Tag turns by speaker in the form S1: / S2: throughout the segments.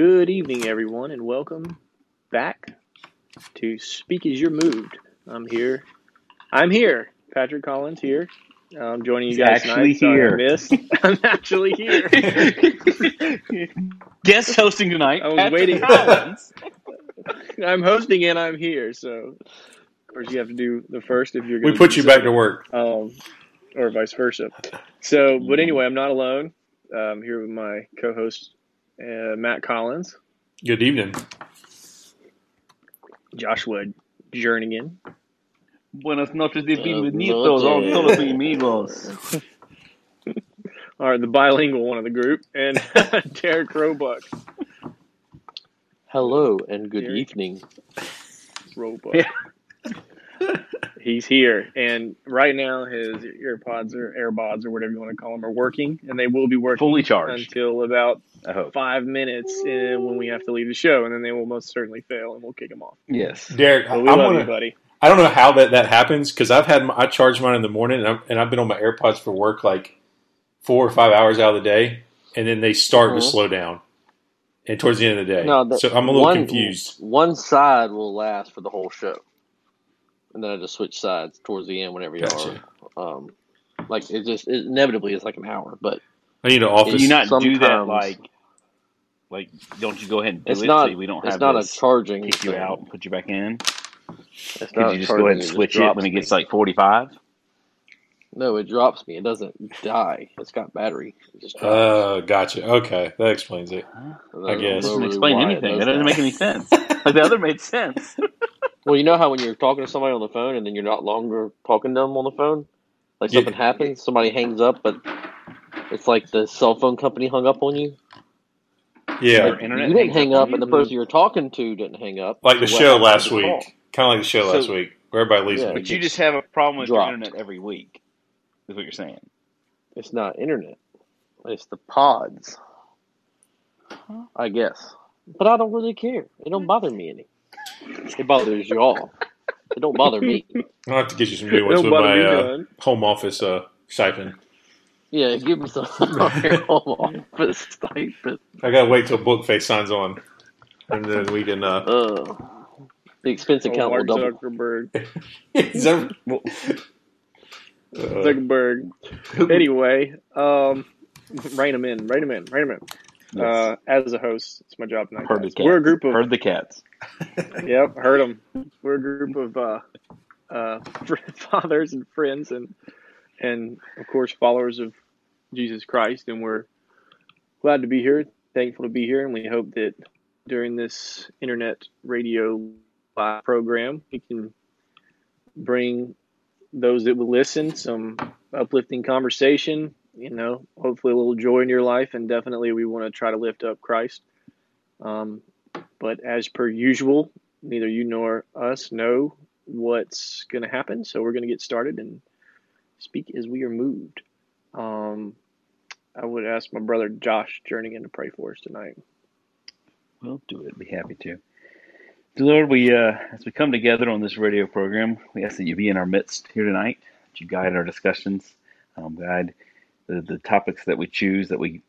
S1: Good evening, everyone, and welcome back to Speak as You're Moved. I'm here. I'm here. Patrick Collins here. I'm joining you
S2: He's
S1: guys
S2: actually
S1: tonight. Sorry I
S2: here.
S1: missed. I'm actually here.
S2: Guest hosting tonight.
S1: I was
S2: Patrick
S1: waiting.
S2: Collins.
S1: I'm hosting and I'm here. So, of course, you have to do the first if you're going
S3: We put you back to work.
S1: um, or vice versa. So, but anyway, I'm not alone. I'm here with my co-host uh, Matt Collins,
S3: Good evening.
S1: Joshua Jernigan,
S2: Buenas noches de
S4: Buenas
S2: bienvenidos a
S4: noches.
S2: todos amigos.
S1: or the bilingual one of the group, and Derek Roebuck.
S4: Hello and good
S1: Derek.
S4: evening.
S1: Roebuck. He's here, and right now his earpods or AirPods or whatever you want to call them are working, and they will be working
S2: Fully charged.
S1: until about
S2: I hope.
S1: five minutes uh, when we have to leave the show, and then they will most certainly fail, and we'll kick them off.
S2: Yes.
S3: Derek,
S1: But
S3: I'm
S1: we love
S3: gonna,
S1: you, buddy.
S3: I don't know how that, that happens because I've had my, I charge mine in the morning and, I'm, and I've been on my AirPods for work like four or five hours out of the day, and then they start
S4: Mhm.
S3: to slow down, and towards the end of the day,
S4: No, the-
S3: so I'm a little
S4: one,
S3: confused.
S4: One side will last for the whole show, and then I just switch sides towards the end whenever you
S3: Gotcha.
S4: are. Um, like it just it inevitably it's like an hour, but
S3: I need an
S2: Do
S3: office.
S2: you not do that like, like, don't you go ahead and do
S4: it's
S2: it
S4: not
S2: so we don't
S4: it's
S2: have
S4: not a
S2: this
S4: charging.
S2: kick you
S4: thing.
S2: out and put you back in?
S4: It's
S2: Could
S4: not
S2: you just go ahead and switch it
S4: drops
S2: when it gets like 45?
S4: No, it drops me. It doesn't die. It's got battery. It just.
S3: Uh, gotcha. Okay, that explains it.
S4: And
S3: I guess.
S4: know
S2: doesn't explain
S4: why it
S2: anything.
S4: does
S2: That doesn't make any sense. Like the other made sense.
S4: Well, you know how when you're talking to somebody on the phone and then you're not longer talking to them on the phone, like
S3: Yeah.
S4: something happens, somebody hangs up, but it's like the cell phone company hung up on you.
S3: Yeah,
S2: Our internet
S4: you didn't hang
S2: up
S4: up, and the person you're talking to didn't hang up.
S3: like the
S4: So
S3: show last week, kind of like the show
S2: So-
S3: last week, where everybody leaves.
S4: Yeah.
S2: But you just have a problem with
S4: Dropped.
S2: your internet every week, is what you're saying.
S4: It's not internet. It's the pods. I guess. But I don't really care. It don't bother me any. It bothers y'all. It don't bother me.
S3: I'll have to get you some new ones
S1: Don't
S3: with my uh, home office uh, stipend.
S4: Yeah, give me some home office stipend.
S3: I gotta wait till Bookface signs on, and then we can. Uh,
S4: Uh, the expense
S1: Oh,
S4: account will
S1: Mark
S4: double.
S1: Zuckerberg.
S3: is that- uh,
S1: Zuckerberg. Anyway, um, rein them in, rein them in, rein them in. Uh, as a host, it's my job tonight.
S2: Heard the
S1: guys. We're a group of
S2: Heard the cats.
S1: Yep, heard them. We're a group of uh, uh, fathers and friends, and and of course followers of Jesus Christ, and we're glad to be here. Thankful to be here, and we hope that during this internet radio live program, we can bring those that will listen some uplifting conversation. You know, hopefully a little joy in your life, and definitely we want to try to lift up Christ. Um, but as per usual, neither you nor us know what's going to happen. So we're going to get started and speak as we are moved. Um, I would ask my brother Josh Jernigan to pray for us tonight.
S2: We'll do it. Be happy to. Dear Lord, we uh, as we come together on this radio program, we ask that you be in our midst here tonight. That you guide our discussions, um, guide the, the topics that we choose, that we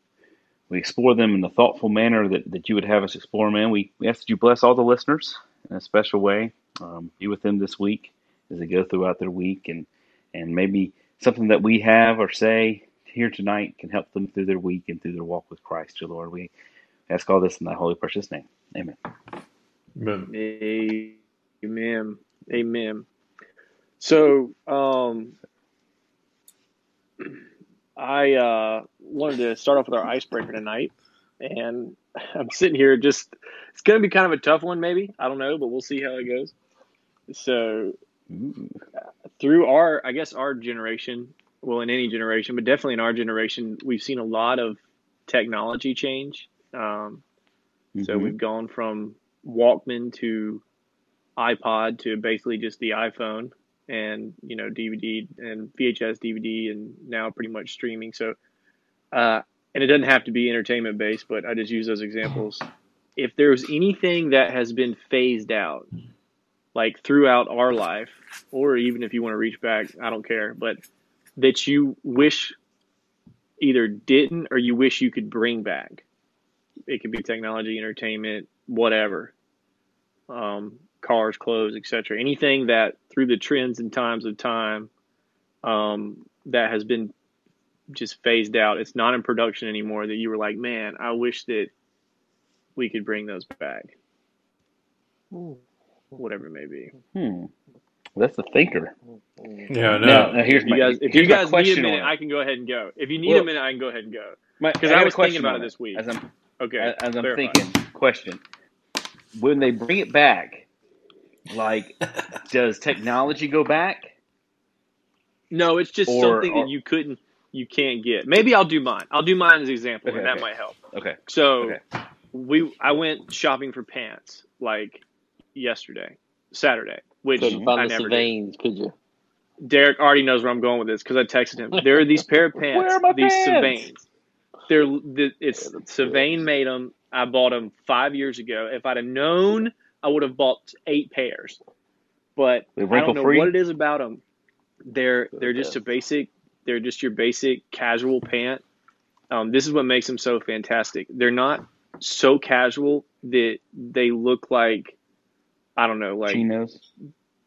S2: we explore them in the thoughtful manner that, that you would have us explore, man. We, we ask that you bless all the listeners in a special way. Um, be with them this week as they go throughout their week, and and maybe something that we have or say here tonight can help them through their week and through their walk with Christ, dear Lord. We ask all this in thy holy precious name. Amen.
S3: Amen.
S1: Amen. Amen. So, um, I uh, wanted to start off with our icebreaker tonight, and I'm sitting here just. It's going to be kind of a tough one, maybe. I don't know, but we'll see how it goes. So, through our, I guess, our generation, well, in any generation, but definitely in our generation, we've seen a lot of technology change. Um, so
S2: Mhm.
S1: we've gone from Walkman to iPod to basically just the iPhone and, you know, DVD and VHS, DVD, and now pretty much streaming. So, uh, and it doesn't have to be entertainment based, but I just use those examples. If there's anything that has been phased out, like throughout our life, or even if you want to reach back, I don't care, but that you wish either didn't or you wish you could bring back, it could be technology, entertainment, whatever. Um, cars, clothes, etc. Anything that through the trends and times of time um, that has been just phased out. It's not in production anymore. That you were like, man, I wish that we could bring those back. Whatever it may be.
S2: Hmm. That's a thinker.
S3: Yeah, no.
S2: Now, now here's
S1: If
S2: my,
S1: you guys, if
S2: here's
S1: you guys need a minute. I can go ahead and go. If you need
S2: Well-
S1: a minute, I can go ahead and go. 'cause
S2: I
S1: I
S2: a
S1: was thinking
S2: question
S1: about it this week.
S2: As I'm
S1: Okay.
S2: as I'm
S1: clarify.
S2: thinking, question: When they bring it back, like, does technology go back?
S1: No, it's just
S2: Or-
S1: something
S2: or-
S1: that you couldn't, you can't get. Maybe I'll do mine. I'll do mine as an example,
S2: Okay,
S1: and that
S2: okay.
S1: might help.
S2: Okay.
S1: So
S2: Okay.
S1: we, I went shopping for pants like yesterday, Saturday, which
S4: Couldn't
S1: I
S4: find the
S1: never did.
S4: veins, could you?
S1: Derek already knows where I'm going with this because I texted him. There are these pair of pants,
S2: Where are my
S1: these
S2: pants?
S1: Savanes. They're the, it's
S4: Yeah, the
S1: Savane made them. I bought them five years ago. If I'd have known, I would have bought eight pairs. But I don't know
S2: wrinkle-free?
S1: what it is about them. They're they're just a basic. They're just your basic casual pant. Um, this is what makes them so fantastic. They're not so casual that they look like I don't know, like
S2: Chinos.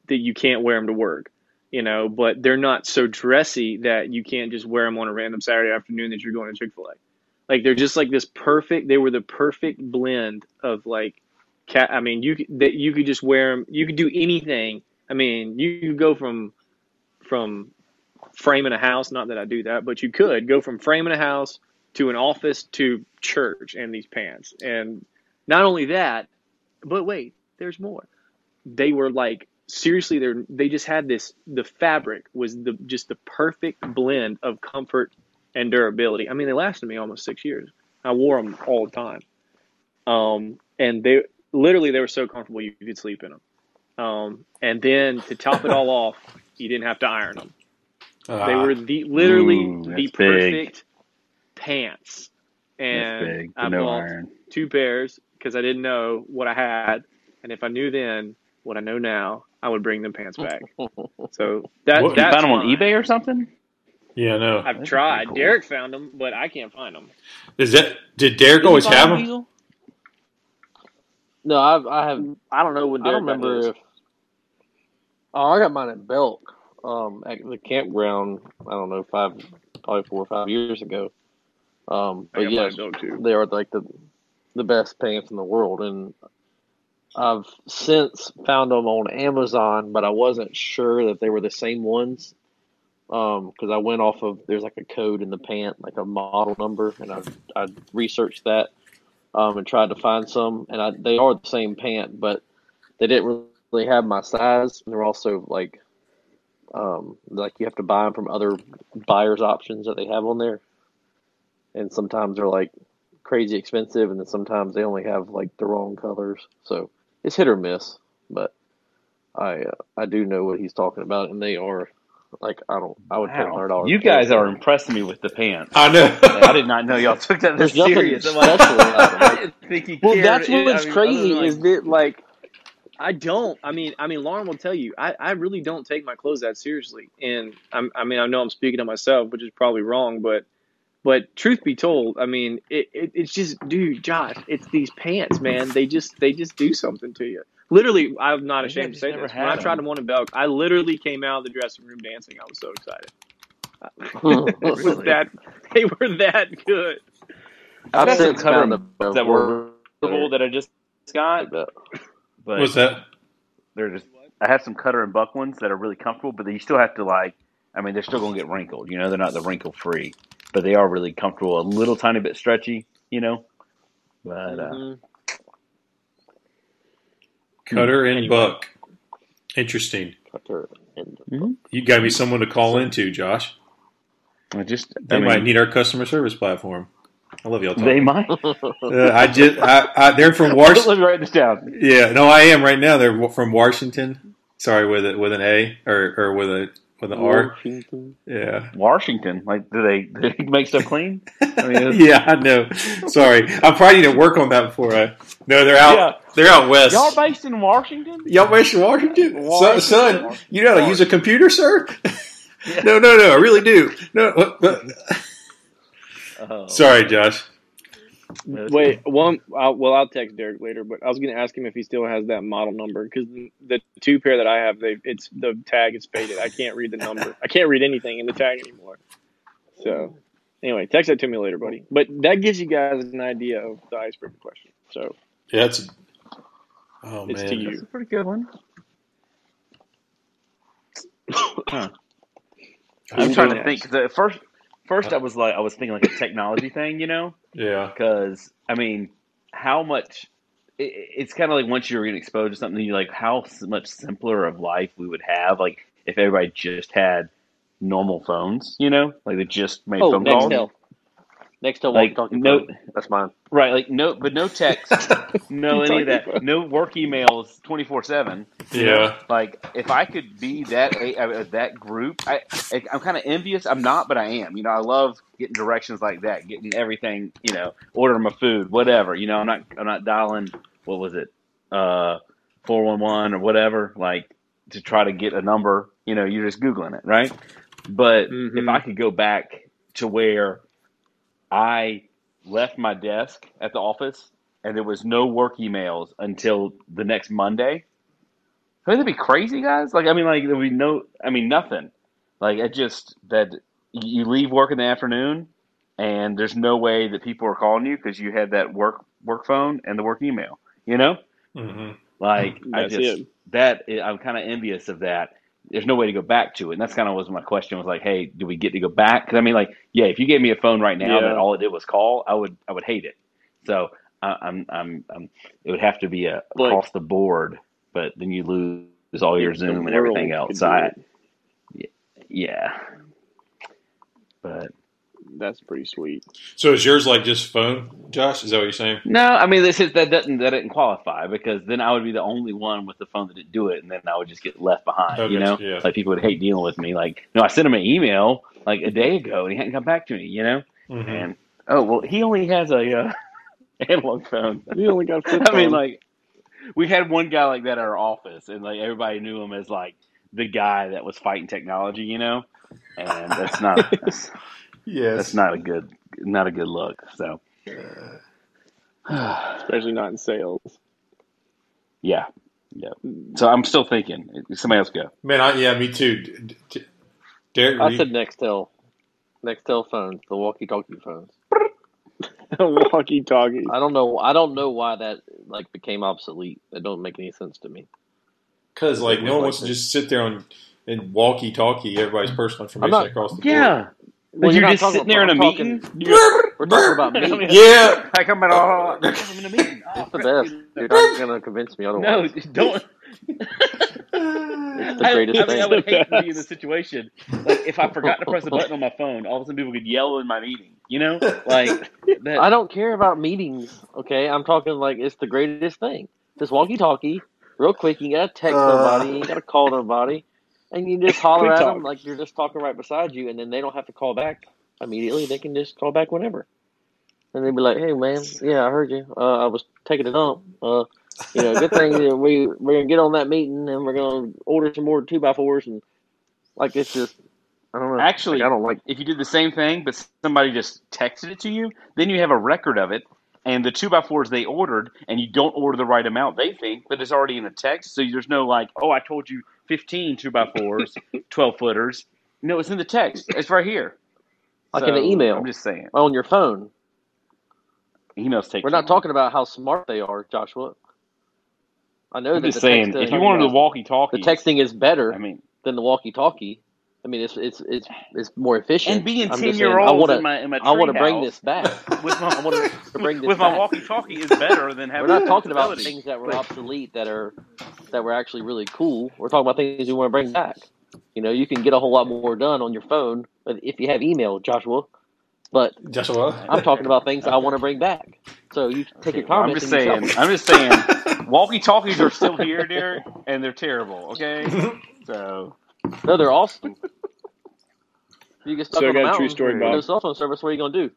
S1: that you can't wear them to work, you know, but they're not so dressy that you can't just wear them on a random Saturday afternoon that you're going to Chick fil A. Like they're just like this perfect, they were the perfect blend of like, cat. I mean, you that you could just wear them, you could do anything. I mean, you could go from, from framing a house, not that I do that, but you could go from framing a house to an office to church in these pants. And not only that, but wait, there's more they were like seriously they they just had this the fabric was the just the perfect blend of comfort and durability. I mean, they lasted me almost six years. I wore them all the time, um, and they literally they were so comfortable you could sleep in them. Um, and then to top it all off, you didn't have to iron them. They
S3: Ah,
S1: were the literally
S2: Ooh,
S1: the
S2: that's big.
S1: perfect pants. And
S2: big.
S1: I
S2: no
S1: bought
S2: iron.
S1: two pairs because I didn't know what I had, and if I knew then what I know now, I would bring them pants back. So that
S3: What-
S2: You
S1: that's
S2: found them on eBay or something?
S3: yeah, no.
S1: I've
S2: That's
S1: tried.
S2: cool.
S1: Derek found them, but I can't find them.
S3: Is that did Derek always have them?
S4: No, I've, I have.
S1: I don't know when
S4: I
S1: Derek
S4: don't remember if. Oh, I got mine at Belk, um, at the campground. I don't know, five, probably four or five years ago. Um, but
S1: got
S4: yes,
S1: mine at Belk, too.
S4: they are like the the best pants in the world, and I've since found them on Amazon, but I wasn't sure that they were the same ones. Um, because I went off of there's like a code in the pant, like a model number, and I I researched that, um, and tried to find some, and I they are the same pant, but they didn't really have my size. And they're also like, um, like you have to buy them from other buyers options that they have on there, and sometimes they're like crazy expensive, and then sometimes they only have like the wrong colors. So it's hit or miss, but I uh, I do know what he's talking about, and they are like I don't I would pay a hundred dollars.
S2: You guys are impressing me with the pants.
S3: I know.
S2: I did not know y'all took that this
S4: There's nothing
S2: serious. I'm like,
S4: special about them.
S2: I didn't think you
S1: Well,
S2: cared.
S1: that's
S2: I
S1: what's
S2: mean,
S1: crazy
S2: other than,
S1: is that like I don't. I mean, I mean, Lauren will tell you. I, I really don't take my clothes that seriously, and I'm, I mean, I know I'm speaking to myself, which is probably wrong, but but truth be told, I mean, it, it it's just, dude, Josh, it's these pants, man. They just they just do something to you. Literally, I'm not ashamed to say
S2: never
S1: this. When I tried
S2: them.
S1: them on in Belk, I literally came out of the dressing room dancing. I was so excited. it was
S2: Really?
S1: that they were that good.
S2: I've got some
S4: since
S2: cutter
S4: found the
S2: that were purple that I just got, but
S3: What's that?
S2: they're just. I have some cutter and buck ones that are really comfortable, but you still have to like. I mean, they're still going to get wrinkled. You know, they're not the wrinkle free, but they are really comfortable. A little tiny bit stretchy. You know, but uh,
S1: Mhm.
S3: Cutter and
S1: Anyway.
S3: Buck. Interesting.
S4: Cutter and
S3: You got me someone to call into, Josh.
S2: I just.
S3: They
S2: I mean,
S3: might need our customer service platform. I love y'all
S2: They might.
S3: Uh, I just I, I, they're from
S2: Let
S3: Washington.
S2: me write this down.
S3: Yeah, no, I am right now. They're from Washington. Sorry, with it with an A or or with a with an R.
S4: Washington.
S3: Yeah,
S2: Washington, like, do they, do they make stuff clean? I mean,
S3: yeah, I know. Sorry, I probably need to work on that before I. No, they're out.
S2: Yeah.
S3: They're out west.
S2: Y'all based in Washington?
S3: Y'all based in Washington? Son,
S2: Washington.
S3: you know how to use a computer, sir? no, no, no, I really do. No, uh, uh,
S2: Oh.
S3: sorry, Josh.
S2: That's
S1: Wait, one. I'll, well, I'll text Derek later, but I was going to ask him if he still has that model number because the two pair that I have, they it's the tag is faded. I can't read the number. I can't read anything in the tag anymore. So, anyway, text that to me later, buddy. But that gives you guys an idea of the icebreaker question. So
S3: Yeah, that's. Oh
S1: It's
S3: man.
S1: to you.
S2: That's a pretty good one. Huh. I'm
S1: Who's
S2: trying to
S1: think.
S2: think. 'cause at first, first I was like, I was thinking like a technology thing, you know,
S3: Yeah.
S2: because I mean, how much? It, it's kind of like once you're getting exposed to something, you're like, how much simpler of life we would have, like if everybody just had normal phones, you know, like they just made
S4: Oh,
S2: phone calls.
S4: Nextel. Nextel
S2: Like,
S4: walkie talkie.
S2: no-
S4: That's mine.
S2: Right, like no, but no text, no any of that, no work emails, twenty four seven.
S3: Yeah.
S2: Like if I could be that uh, that group, I I'm kind of envious. I'm not, but I am. You know, I love getting directions like that, getting everything. You know, ordering my food, whatever. You know, I'm not I'm not dialing. What was it? Uh, four one one or whatever. Like to try to get a number. You know, you're just googling it, right? But if
S1: Mhm.
S2: I could go back to where I left my desk at the office and there was no work emails until the next Monday. Wouldn't that be crazy, guys? Like, I mean, like there would be no, I mean, nothing. Like, it just that you leave work in the afternoon, and there's no way that people are calling you because you had that work work phone and the work email. You know,
S3: hmm
S2: like I just
S1: it.
S2: that I'm kind of envious of that. There's no way to go back to it, and that's kind of was my question. Was like, hey, do we get to go back? Because I mean, like, yeah, if you gave me a phone right now
S1: Yeah.
S2: that all it did was call, I would I would hate it. So I, I'm I'm I'm it would have to be a
S1: Like-
S2: across the board, but then you lose all your Zoom and everything else. I,
S1: it.
S2: yeah, but
S1: That's pretty sweet.
S3: So is yours like just phone, Josh? Is that what you're saying?
S2: no, I mean this is that doesn't that didn't qualify because then I would be the only one with the phone that didn't do it, and then I would just get left behind.
S3: Oh,
S2: you know,
S3: yeah.
S2: like people would hate dealing with me. Like, no, I sent him an email like a day ago, and he hadn't come back to me. You know,
S3: Mhm.
S2: and oh well, he only has a uh, analog phone.
S1: He only got.
S2: I mean, like we had one guy like that at our office, and like everybody knew him as like the guy that was fighting technology. You know, and that's not that's,
S3: Yes.
S2: that's not a good not a good look. So.
S1: especially not in sales.
S2: Yeah, yeah. So I'm still thinking. Somebody else go.
S3: Man, I, yeah, me too. D- d- d- Derek,
S4: I said Nextel. Nextel phones, the walkie talkie phones.
S1: The walkie talkie.
S4: I don't know. I don't know why that like became obsolete. That don't make any sense to me.
S3: Because like no one
S4: was
S3: wants
S4: like
S3: to just sit there on and walkie talkie everybody's personal information
S4: not-
S3: across the board.
S2: Yeah.
S4: Well,
S2: you're
S4: you're
S2: just
S4: talking
S2: sitting there in a
S4: about-
S2: meeting.
S4: talking-
S2: You're-
S4: We're talking about me.
S3: Yeah.
S2: I come in. Oh, I'm in a meeting. Oh,
S4: It's the best. You're not gonna convince me
S2: No,
S4: otherwise.
S2: don't.
S4: It's the greatest
S2: I, mean, I would hate to be in the situation. Like if I forgot to press a button on my phone, all of a sudden people could yell in my meeting. You know, like that.
S4: I don't care about meetings. Okay, I'm talking like it's the greatest thing. Just walkie talkie, real quick. You gotta text
S3: Uh.
S4: nobody. You gotta call nobody, and you just holler at
S1: talk.
S4: them like you're just talking right beside you, and then they don't have to call back immediately. They can just call back whenever, and they'd be like, "Hey, man, yeah, I heard you. Uh, I was taking a dump. Uh, you know, good thing that we we're gonna get on that meeting, and we're gonna order some more two by fours, and like it's just." I don't know.
S2: Actually,
S4: Like, I don't like.
S2: if you did the same thing, but somebody just texted it to you, then you have a record of it. And the two by fours they ordered, and you don't order the right amount, they think, but it's already in the text. So there's no like, oh, I told you 15 two by fours, 12 footers. No, it's in the text. It's right here.
S4: Like in an email.
S2: I'm just saying.
S4: on your phone.
S2: Emails take.
S4: We're not
S2: long.
S4: talking about how smart they are, Joshua. I know
S2: I'm just
S4: the
S2: saying, if you wanted the walkie-talkie,
S4: the texting is better
S2: I mean,
S4: than the walkie-talkie. I mean, it's it's it's it's more efficient.
S2: and being
S4: I'm
S2: 10
S4: saying,
S2: year
S4: I
S2: olds
S4: want
S2: in
S4: to
S2: my in my
S4: I want to bring this back.
S2: with my
S4: I want to bring this back
S2: with my walkie-talkie is better than having.
S4: We're not talking about things that were obsolete that are that were actually really cool. We're talking about things we want to bring back. You know, you can get a whole lot more done on your phone if you have email, Joshua. But
S3: Joshua.
S4: I'm talking about things I want to bring back. So you take your comments. I'm just
S2: saying.
S4: shuffle.
S2: I'm just saying. Walkie talkies are still here, Derek, and they're terrible. Okay, so
S4: No, they're awesome. You get stuck
S1: So I
S4: on the
S1: got a true story,
S4: with
S1: Bob.
S4: no cell phone service. What are you gonna do?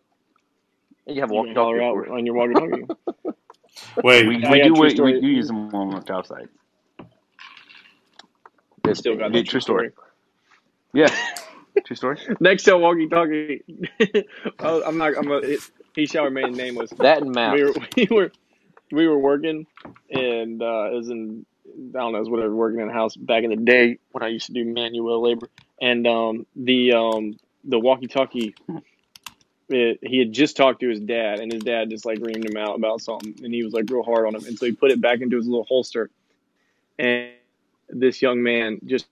S4: And you have a
S1: You
S4: walkie
S1: can holler
S4: talkie.
S1: out on your walkie talkie.
S3: Wait,
S2: we, we do
S1: true
S2: we, we do use them on the job site.
S1: Still got
S2: Yeah,
S1: that
S2: true story. Yeah, true story.
S1: Next to walkie talkie. oh, I'm not. I'm a, it, he shall remain nameless.
S4: That and maps.
S1: We were we were we were working, and uh, it was in I don't know, it was whatever working in a house back in the day when I used to do manual labor, and um, the um, the walkie-talkie. He had just talked to his dad, and his dad just like reamed him out about something, and he was like real hard on him, and so he put it back into his little holster, and this young man just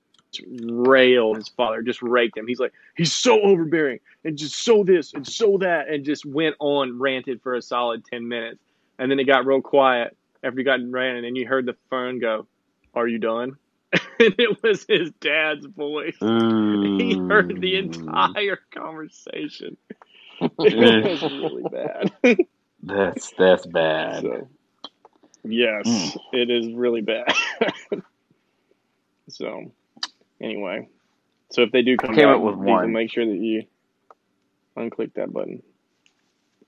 S1: railed his father, just raked him. He's like, he's so overbearing, and just so this and so that, and just went on ranted for a solid ten minutes, and then it got real quiet after he got ran, and then you heard the phone go, "Are you done?" and it was his dad's voice. He heard the
S2: Mm.
S1: entire conversation. It was really bad.
S2: That's that's bad.
S1: So, yes,
S2: Mm.
S1: it is really bad. so, anyway, so if they do come
S2: Came
S1: back,
S2: up with one.
S1: make sure that you unclick that button.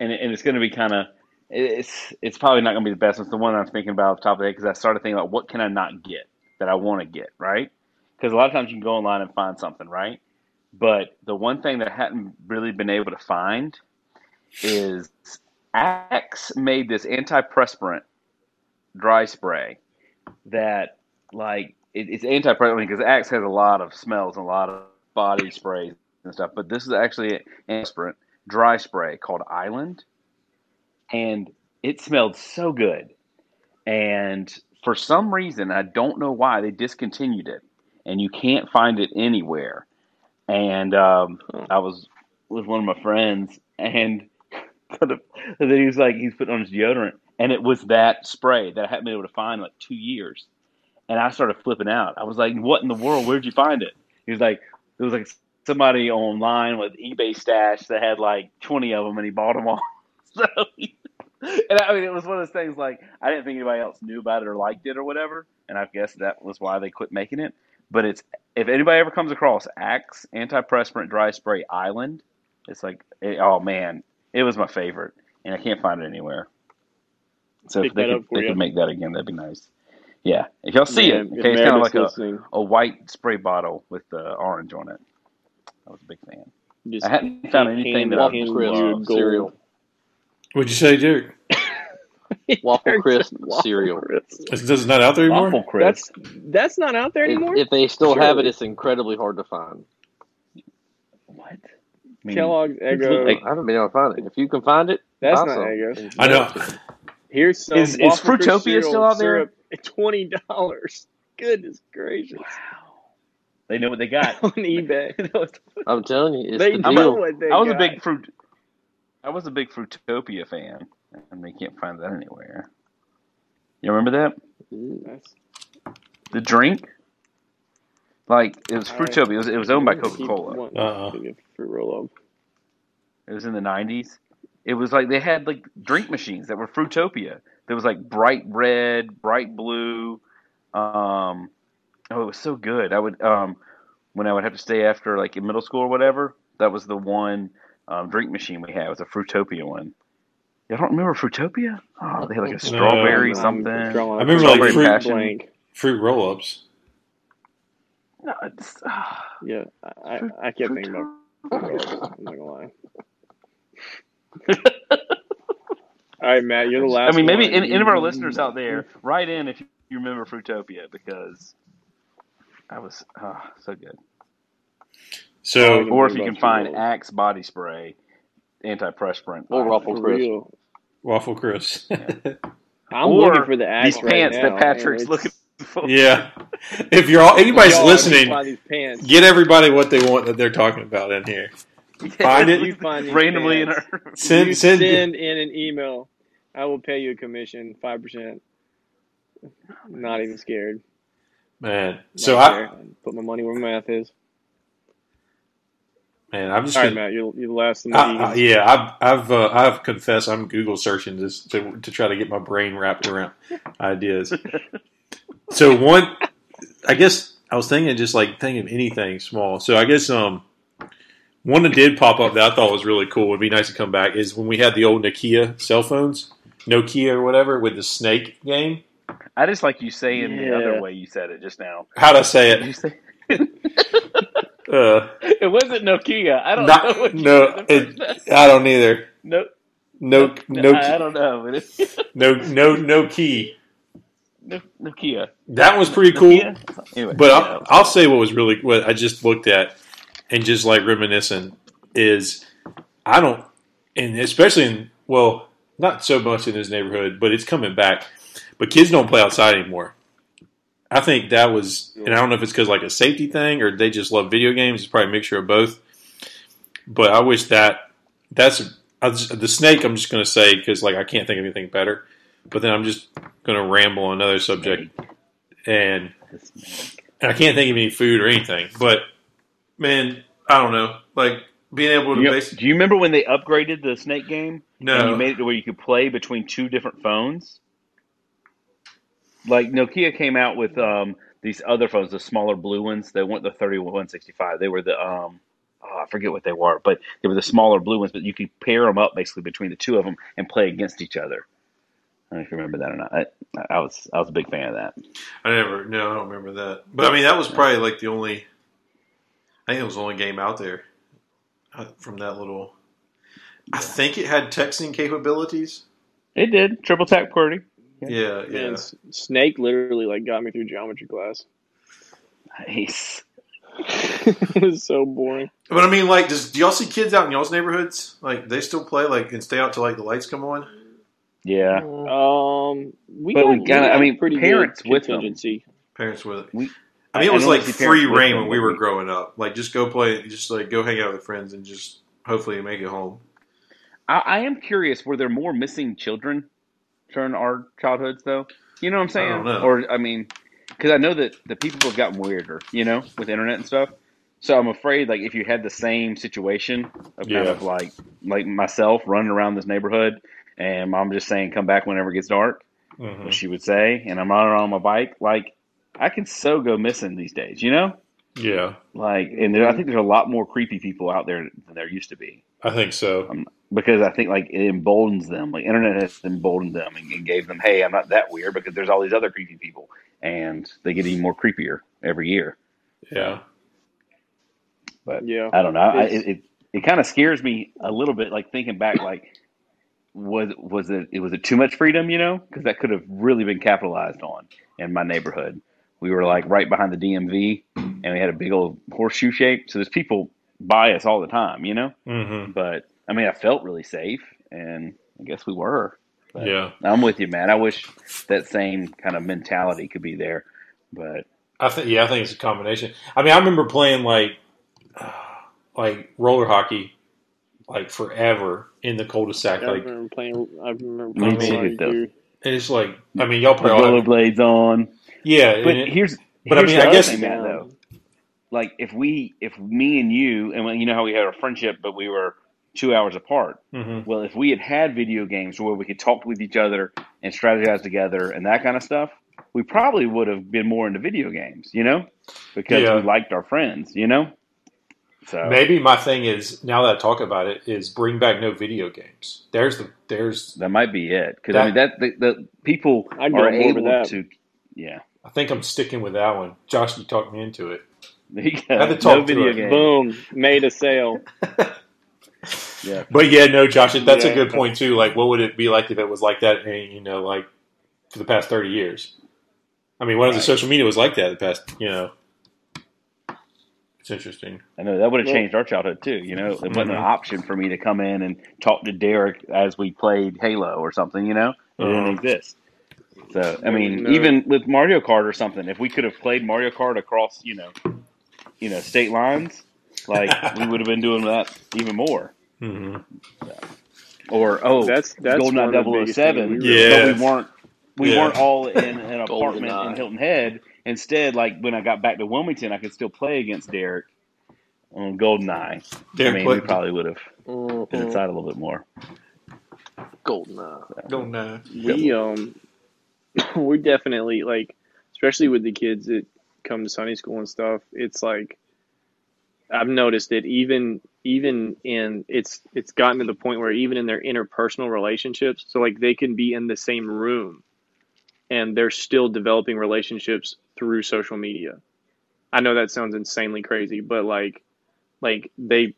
S2: and and it's going to be kind of it's it's probably not going to be the best. It's the one I'm thinking about off the top of the head because I started thinking about what can I not get that I want to get, right? Because a lot of times you can go online and find something, right? But the one thing that I hadn't really been able to find is Axe made this antiperspirant dry spray that like it, it's antiperspirant because Axe has a lot of smells and a lot of body sprays and stuff, but this is actually an antiperspirant dry spray called Island, and it smelled so good. And for some reason, I don't know why they discontinued it, and you can't find it anywhere. And um, I was with one of my friends, and, and then he was like, he's putting on his deodorant, and it was that spray that I hadn't been able to find in like two years. And I started flipping out. I was like, "What in the world? Where'd you find it?" He was like, "It was like somebody online with eBay stash that had like 20 of them and he bought them all. so, he- and I mean, it was one of those things like I didn't think anybody else knew about it or liked it or whatever. And I guess that was why they quit making it. But it's, if anybody ever comes across Axe Antiperspirant Dry Spray Island, it's like, it, oh man, it was my favorite. And I can't find it anywhere. So
S1: Pick
S2: if they, could, they
S1: you.
S2: could make that again, that'd be nice. Yeah. If y'all see
S1: Man,
S2: it, okay, it's kind of like a,
S1: listening,
S2: a white spray bottle with the orange on it. I was a big fan.
S1: just
S2: I hadn't found anything that I
S1: hand
S4: Crisp
S1: you
S2: love.
S1: gold.
S4: cereal.
S3: What'd you say, Derek?
S4: Waffle crisp
S1: Waffle
S4: cereal.
S1: Crisp.
S3: Is this not out there anymore?
S2: Waffle crisp.
S1: That's that's not out there anymore.
S4: if they still have it, it's incredibly hard to find.
S2: What? I mean,
S1: Kellogg's Eggo.
S2: like-
S4: I haven't been able to find it. If you can find it,
S1: That's
S4: buy
S1: not. Eggo.
S3: I know.
S1: Here's some
S2: Is- is
S1: Waffle Crisp
S2: Fruitopia
S1: cereal
S2: still out there?
S1: syrup at Twenty dollars. Goodness gracious! Wow.
S2: They know what they got.
S1: On eBay,
S4: I'm telling you, it's
S1: they
S4: the
S1: know
S4: deal.
S1: what they
S2: I was
S1: got.
S2: a big fruit. I was a big Fruitopia fan, and they can't find that anywhere. You remember that?
S1: That's-
S2: The drink, like it was
S1: I-
S2: Fruitopia. It was, it was owned by Coca Cola.
S3: Uh-uh.
S1: to get fruit roll up.
S2: It was in the '90s. It was like they had like drink machines that were Fruitopia. There was like bright red, bright blue. Um, oh, it was so good. I would um, when I would have to stay after like in middle school or whatever. That was the one um, drink machine we had. It was a Fruitopia one. Y'all don't remember Fruitopia? Oh, they had like a strawberry
S1: I'm
S2: something.
S1: drawing
S3: I
S1: a
S3: remember, like,
S1: blank.
S3: fruit-
S1: blank.
S3: Fruit roll-ups.
S2: No, it's, ah,
S1: Yeah, I, I, I can't think about fruit. I'm not gonna lie. All right, Matt, you're the last.
S2: I mean, maybe
S1: one.
S2: any, any of our listeners out there, write in if you remember Fruitopia because I was oh, so good.
S3: So
S1: Oh,
S2: Or if you can find
S1: Fruit
S2: Axe body spray, antiperspirant.
S4: Or Waffle
S1: For
S4: crisp.
S1: real.
S3: waffle crisp.
S1: I'm
S2: Or
S1: looking for the axe
S2: These
S1: right
S2: pants
S1: now,
S2: that Patrick's
S1: and
S2: looking for.
S3: yeah. If you're all anybody's
S1: Y'all, I need to
S3: listening,
S1: pants.
S3: get everybody what they want that they're talking about in here. Find it.
S1: You find these
S2: randomly in
S1: pants.
S2: our.
S3: Send
S1: you
S3: send,
S1: send in an email. I will pay you a commission, five percent. Not even scared.
S3: man. So I
S1: there. put my money where my mouth is.
S3: Man, I'm just
S1: All right,
S3: gonna,
S1: Matt, you're, you're the last of the
S3: I, I, yeah, I've I've uh, I've confessed I'm Google searching this to to try to get my brain wrapped around ideas. So one, I guess I was thinking just like thinking of anything small. So I guess um one that did pop up that I thought was really cool. Would be nice to come back is when we had the old Nokia cell phones, Nokia or whatever, with the snake game.
S2: I just like you saying the other way you said it just now.
S3: How'd I say
S2: Did you
S3: it? Uh,
S2: It wasn't Nokia. I don't
S3: not,
S2: know.
S3: No, it, I don't either.
S2: No,
S3: No, no,
S2: I, I don't know.
S3: no, no, no key.
S2: no, Nokia.
S3: That was pretty cool.
S2: Anyway,
S3: But
S2: yeah,
S3: I'll, I'll say what was really what I just looked at and just like reminiscing is I don't, and especially in well, not so much in this neighborhood, but it's coming back. But kids don't play outside anymore. I think that was, and I don't know if it's because like a safety thing or they just love video games. It's probably a mixture of both. But I wish that that's I just, the snake. I'm just going to say because like I can't think of anything better. But then I'm just going to ramble on another subject, and and I can't think of any food or anything. But man, I don't know. Like being able to
S2: You know,
S3: basically
S2: do you remember when they upgraded the Snake game? And you
S3: no,
S2: made it to where you could play between two different phones. Like Nokia came out with um, these other phones, the smaller blue ones. They weren't the thirty one sixty five. They were the um, oh, I forget what they were, but they were the smaller blue ones. But you could pair them up basically between the two of them and play against each other. I don't know if you remember that or not. I, I was I was a big fan of that.
S3: I never. No, I don't remember that. But I mean, that was probably like the only. I think it was the only game out there uh, from that little. I think it had texting capabilities.
S2: It did triple tap QWERTY.
S3: Yeah, yeah.
S1: And S- Snake literally like got me through geometry class.
S2: Nice.
S1: it was so boring.
S3: But I mean, like, does do y'all see kids out in y'all's neighborhoods? Like, they still play like and stay out till like the lights come on.
S2: Yeah.
S1: Um, we
S2: But
S1: got,
S2: we gotta- I mean,
S1: pretty
S2: parents
S1: good
S2: with them.
S3: Parents with it.
S2: We-
S3: I mean, it
S2: I
S3: was like
S2: we see parents
S3: free
S2: with
S3: reign when we were
S2: we-
S3: growing up. Like, just go play, just like go hang out with friends and just hopefully make it home.
S2: I, I am curious. Were there more missing children during our childhoods, though? You know what I'm saying?
S3: don't know.
S2: Or I mean, because I know that the people have gotten weirder, you know, with internet and stuff. So I'm afraid, like, if you had the same situation of kind
S3: Yeah.
S2: of like like myself running around this neighborhood, and mom just saying, "Come back whenever it gets dark,"
S3: Mhm.
S2: what she would say, and I'm running around on my bike, like, I can so go missing these days, you know.
S3: Yeah,
S2: Like, and there, I think there's a lot more creepy people out there than there used to be
S3: I think so.
S2: Um, because I think like it emboldens them. Like internet has emboldened them and, and gave them, hey, I'm not that weird because there's all these other creepy people, and they get even more creepier every year.
S3: Yeah,
S2: But
S1: Yeah.
S2: I don't know. I, it it, it kind of scares me a little bit. Like thinking back, like was was it it was it too much freedom? You know, because that could have really been capitalized on in my neighborhood. We were like right behind the DMV, and we had a big old horseshoe shape. So there's people by us all the time. You know.
S3: hmm
S2: But I mean, I felt really safe, and I guess we were. But
S3: yeah.
S2: I'm with you, man. I wish that same kind of mentality could be there, but
S3: I think yeah, I think it's a combination. I mean, I remember playing like like roller hockey like forever in the cul-de-sac.
S1: I
S3: Like
S1: remember playing. I remember
S2: Me
S1: playing
S2: too,
S1: a
S2: though.
S3: it's like I mean, y'all
S2: with
S3: play all
S2: rollerblades on.
S3: Yeah,
S2: But
S3: it-
S2: here's
S3: but I
S2: here's
S3: mean,
S2: the
S3: I
S2: other
S3: guess-
S2: thing, Matt, though. Like if we, if me and you, and when- you know how we had our friendship, but we were two hours apart.
S3: Mhm.
S2: Well, if we had had video games where we could talk with each other and strategize together and that kind of stuff, we probably would have been more into video games, you know, because
S3: Yeah.
S2: we liked our friends, you know. So
S3: maybe my thing is now that I talk about it is bring back no video games. There's the there's
S2: That might be it. Because I mean, that the, the people
S1: I'd
S2: are able to. Yeah,
S3: I think I'm sticking with that one. Josh, you talked me into it.
S2: there you
S3: I had to talk
S2: No
S3: to
S2: video
S3: it.
S2: game.
S1: Boom! Made a sale.
S2: Yeah,
S3: But yeah, no, Josh, that's a good point too. Like, what would it be like if it was like that? And you know, like for the past thirty years. I mean, what if the social media was like that the past? You know, it's interesting.
S2: I know that would have
S1: Well-
S2: changed our childhood too. You know, it wasn't an
S3: Mhm.
S2: option for me to come in and talk to Derek as we played Halo or something. You know, it didn't
S3: Uh-huh.
S2: exist. So I mean,
S1: No.
S2: even with Mario Kart or something, if we could have played Mario Kart across, you know, you know, state lines, like we would have been doing that even more.
S3: hmm
S2: Or oh,
S1: That's that's
S2: GoldenEye
S1: one of the biggest
S2: 007.
S1: we really-
S3: Yeah.
S2: but we weren't we
S3: Yeah.
S2: weren't all in an apartment
S4: GoldenEye.
S2: in Hilton Head. Instead, like when I got back to Wilmington, I could still play against Derek on GoldenEye.
S3: Derek
S2: I mean,
S3: played-
S2: we probably would have been
S1: Mhm.
S2: inside a little bit more.
S4: Goldeneye.
S3: Don't know.
S1: we um we definitely like especially with the kids that come to Sunday school and stuff it's like I've noticed that even even in it's it's gotten to the point where even in their interpersonal relationships so like they can be in the same room and they're still developing relationships through social media. I know that sounds insanely crazy but like like they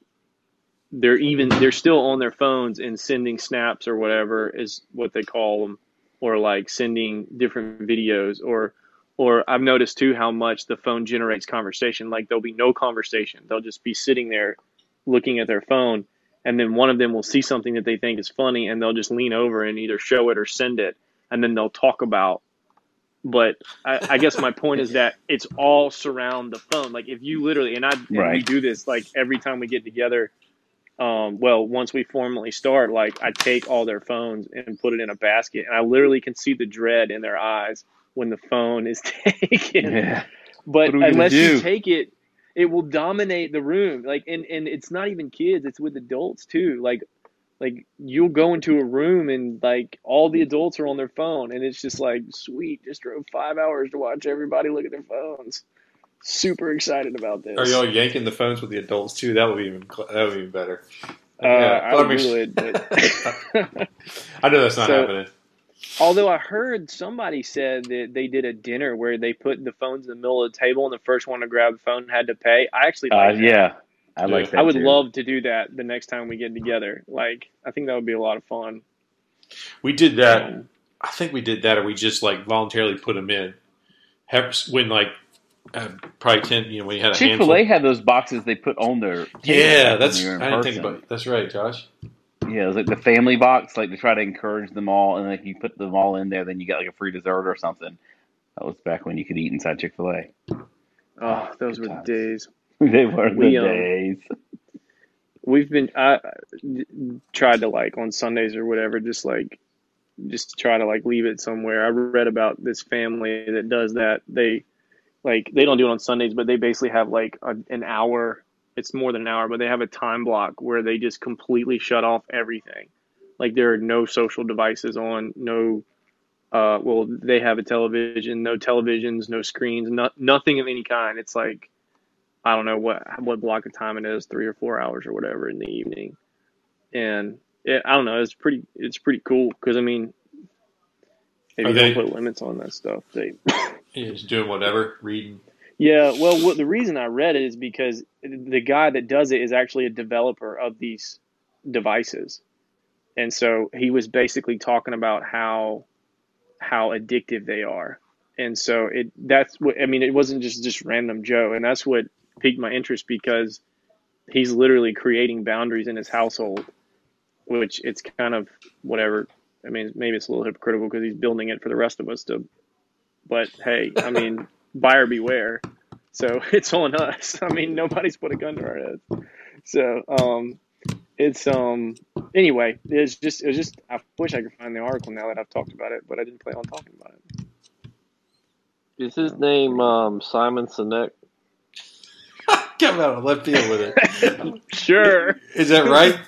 S1: they're even they're still on their phones and sending snaps or whatever is what they call them, or like sending different videos or or I've noticed too how much the phone generates conversation. Like there'll be no conversation. They'll just be sitting there looking at their phone and then one of them will see something that they think is funny and they'll just lean over and either show it or send it and then they'll talk about but I, I guess my point is that it's all surround the phone like if you literally and i and we do this like every time we get together um, well once we formally start like i take all their phones and put it in a basket and i literally can see the dread in their eyes when the phone is taken
S2: Yeah.
S1: but
S2: What are we gonna
S1: unless you take it, it will dominate the room. Like, and and it's not even kids; it's with adults too. Like, like you'll go into a room and like all the adults are on their phone, and it's just like, sweet, just drove five hours to watch everybody look at their phones. Super excited about this.
S3: Are y'all yanking the phones with the adults too? That would be even that would be even better.
S1: Uh,
S3: Yeah,
S1: I
S3: let me-
S1: would, but
S3: I know that's not
S1: So-
S3: happening.
S1: although I heard somebody said that they did a dinner where they put the phones in the middle of the table, and the first one to grab the phone had to pay. I actually
S2: Uh,
S1: like that.
S2: yeah. I like
S3: Yeah.
S2: that.
S1: I would
S2: too.
S1: love to do that the next time we get together. Like, I think that would be a lot of fun.
S3: We did that.
S1: Um,
S3: I think we did that, or we just like voluntarily put them in. When like uh, probably ten, you know, when you had a
S2: Chick Fil A had those boxes they put on their
S3: Yeah, that's
S2: you were in
S3: I didn't think
S2: person.
S3: about. That's right, Josh.
S2: Yeah, it was like the family box, like to try to encourage them all, and like you put them all in there, then you got like a free dessert or something. That was back when you could eat inside Chick Fil A.
S1: oh, those
S2: Good
S1: were the days.
S2: they were the
S1: We, um,
S2: days.
S1: We've been I tried to like on Sundays or whatever, just like just try to like leave it somewhere. I read about this family that does that. They like they don't do it on Sundays, but they basically have like a, an hour. It's more than an hour, but they have a time block where they just completely shut off everything. Like there are no social devices on, no uh well they have a television, no televisions, no screens, no, nothing of any kind. It's like I don't know what what block of time it is, three or four hours or whatever in the evening, and it, I don't know. It's pretty. It's pretty cool because I mean, if you
S3: they-
S1: don't put limits on that stuff, they.
S3: Just doing whatever, reading.
S1: Yeah, well, what the reason I read it is because the guy that does it is actually a developer of these devices, and so he was basically talking about how how addictive they are, and so it that's what I mean. It wasn't just just random Joe, and that's what piqued my interest because he's literally creating boundaries in his household, which it's kind of whatever. I mean, maybe it's a little hypocritical because he's building it for the rest of us to. But hey, I mean, buyer beware. So it's on us. I mean, nobody's put a gun to our heads. So um, it's um. Anyway, it's just it was just. I wish I could find the article now that I've talked about it, but I didn't plan on talking about it.
S4: Is his name um, Simon Sinek?
S3: Come out of left field with it.
S1: Sure.
S3: Is that right?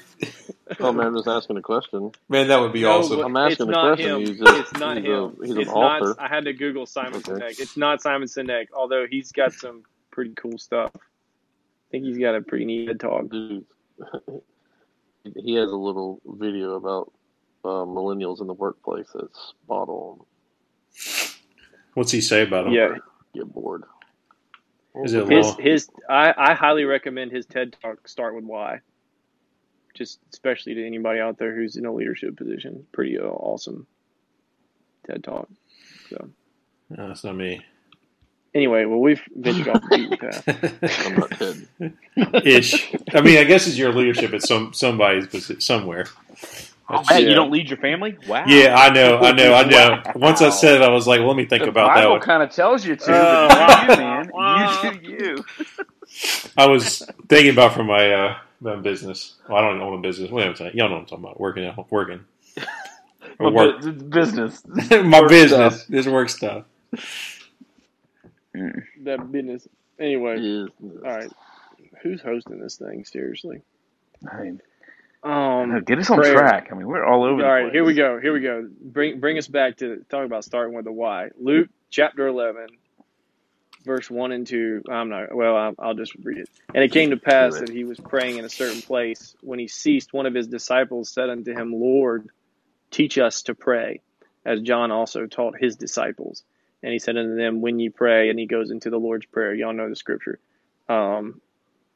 S4: Oh man, I'm just asking a question.
S3: Man, that would be
S1: No,
S3: awesome.
S4: I'm asking
S1: it's
S4: the
S1: not
S4: question.
S1: him.
S4: He's just-
S1: it's not
S4: he's
S1: him.
S4: a- he's an
S1: it's
S4: author.
S1: I had to Google Simon
S4: Okay.
S1: Sinek. It's not Simon Sinek, although he's got some pretty cool stuff. I think he's got a pretty neat TED talk.
S4: Dude, he has a little video about uh, millennials in the workplace that's spot on.
S3: What's he say about him?
S1: Yeah,
S4: Get bored.
S3: Is it
S1: his
S3: long?
S1: his. I I highly recommend his TED talk. Start with why. Just especially to anybody out there who's in a leadership position. Pretty uh, awesome TED talk. So
S3: No, that's not me.
S1: anyway, well we've ventured off the beaten path.
S4: I'm not Ted.
S3: Ish. I mean, I guess it's your leadership at some somebody's somewhere.
S2: Oh, man,
S1: Yeah.
S2: you don't lead your family? Wow.
S3: Yeah, I know, I know, I know.
S2: Wow.
S3: Once I said it, I was like, well, let me think
S2: the
S3: about that
S2: Bible
S3: one.
S2: kind of tells you to.
S1: Uh,
S2: you, man.
S1: wow.
S2: You do you.
S3: I was thinking about for my uh, my business. Well, I don't own a business. What am I saying? Y'all know what I'm talking about. Working, at- working. Or
S2: Well,
S3: work.
S2: bu- business.
S3: my
S2: work
S3: business.
S2: stuff.
S3: This work stuff.
S2: Mm.
S1: That business. Anyway,
S4: Is
S1: all right. Who's hosting this thing? Seriously.
S2: I mean,
S1: Um.
S2: get us on
S1: prayer.
S2: track. I mean, we're all over.
S1: All
S2: the
S1: right,
S2: place.
S1: here we go. Here we go. Bring bring us back to talk about starting with the why. Luke chapter eleven, verse one and two. I'm not. Well, I'll, I'll just read it. And it came to pass that he was praying in a certain place. When he ceased, one of his disciples said unto him, Lord, teach us to pray, as John also taught his disciples. And he said unto them, When ye pray, and he goes into the Lord's prayer. Y'all know the scripture. Um,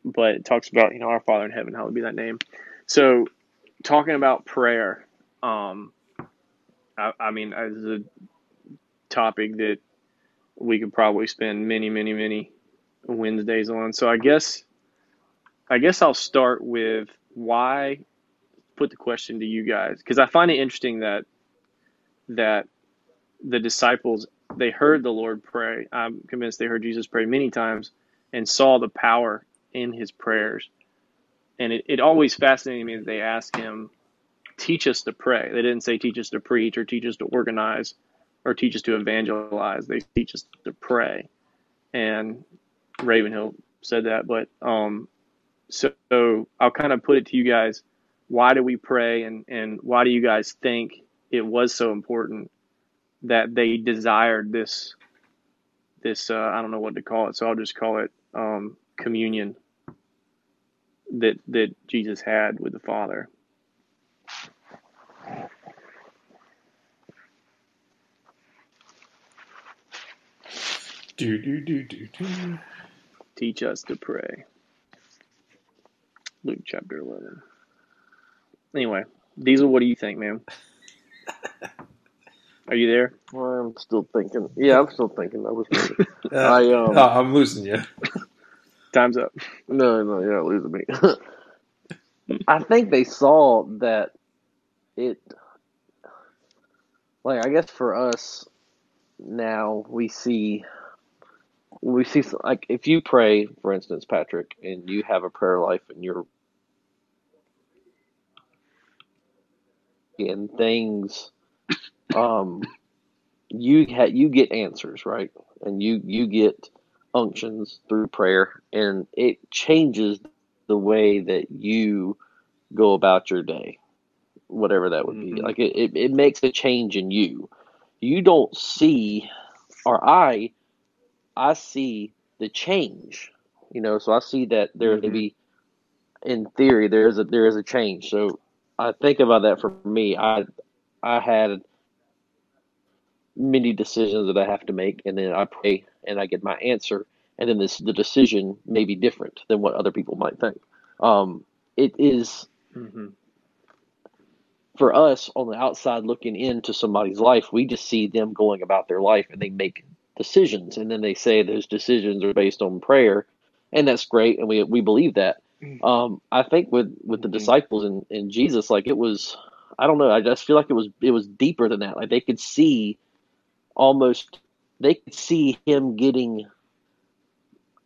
S1: but it talks about you know our Father in heaven, hallowed be that name. So, talking about prayer, um, I, I mean, as a topic that we could probably spend many, many, many Wednesdays on. So I guess, I guess I'll start with why. Put the question to you guys because I find it interesting that that the disciples they heard the Lord pray. I'm convinced they heard Jesus pray many times and saw the power in his prayers. And it, it always fascinated me that they asked him, teach us to pray. They didn't say teach us to preach or teach us to organize or teach us to evangelize. They teach us to pray. And Ravenhill said that. But um, so, so I'll kind of put it to you guys. Why do we pray and, and why do you guys think it was so important that they desired this this uh, I don't know what to call it, so I'll just call it um, communion that that Jesus had with the Father.
S3: Do do do do do.
S1: Teach us to pray. Luke chapter eleven. Anyway, Diesel, what do you think, man? Are you there?
S4: I'm still thinking. Yeah, I'm still thinking. I was.
S3: Uh,
S4: I um.
S3: oh, I'm losing you.
S1: Time's up.
S4: No, no, you're not losing me. I think they saw that it, like, I guess for us now, we see, we see, like, if you pray, for instance, Patrick, and you have a prayer life and you're, and things, um, you ha- you get answers, right? And you, you get, unctions through prayer and it changes the way that you go about your day whatever that would be
S1: Mhm.
S4: like it, it, it makes a change in you you don't see or i i see the change you know so i see that there
S1: Mhm.
S4: be, in theory there is a there is a change so i think about that for me i i had many decisions that I have to make, and then I pray and I get my answer, and then this the decision may be different than what other people might think. Um, it is
S1: hmm
S4: for us on the outside looking into somebody's life, we just see them going about their life and they make decisions, and then they say those decisions are based on prayer, and that's great, and we we believe that. Um, I think with with the
S1: Mhm.
S4: disciples and, and Jesus, like it was, I don't know, I just feel like it was it was deeper than that. Like they could see almost, they could see him getting,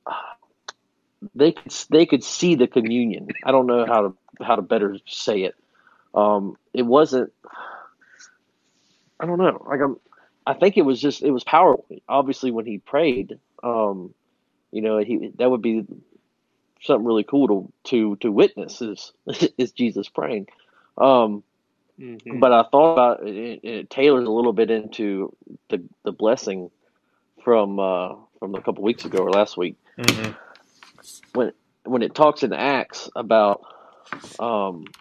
S4: they could they could see the communion. I don't know how to how to better say it. Um, it wasn't. I don't know. Like I'm, I think it was just it was powerful. Obviously, when he prayed, um, you know, he that would be something really cool to to to witness is is Jesus praying. Um,
S1: hmm
S4: but I thought about it, it, it tailors a little bit into the the blessing from uh, from a couple weeks ago or last week
S3: hmm
S4: when when it talks in Acts about um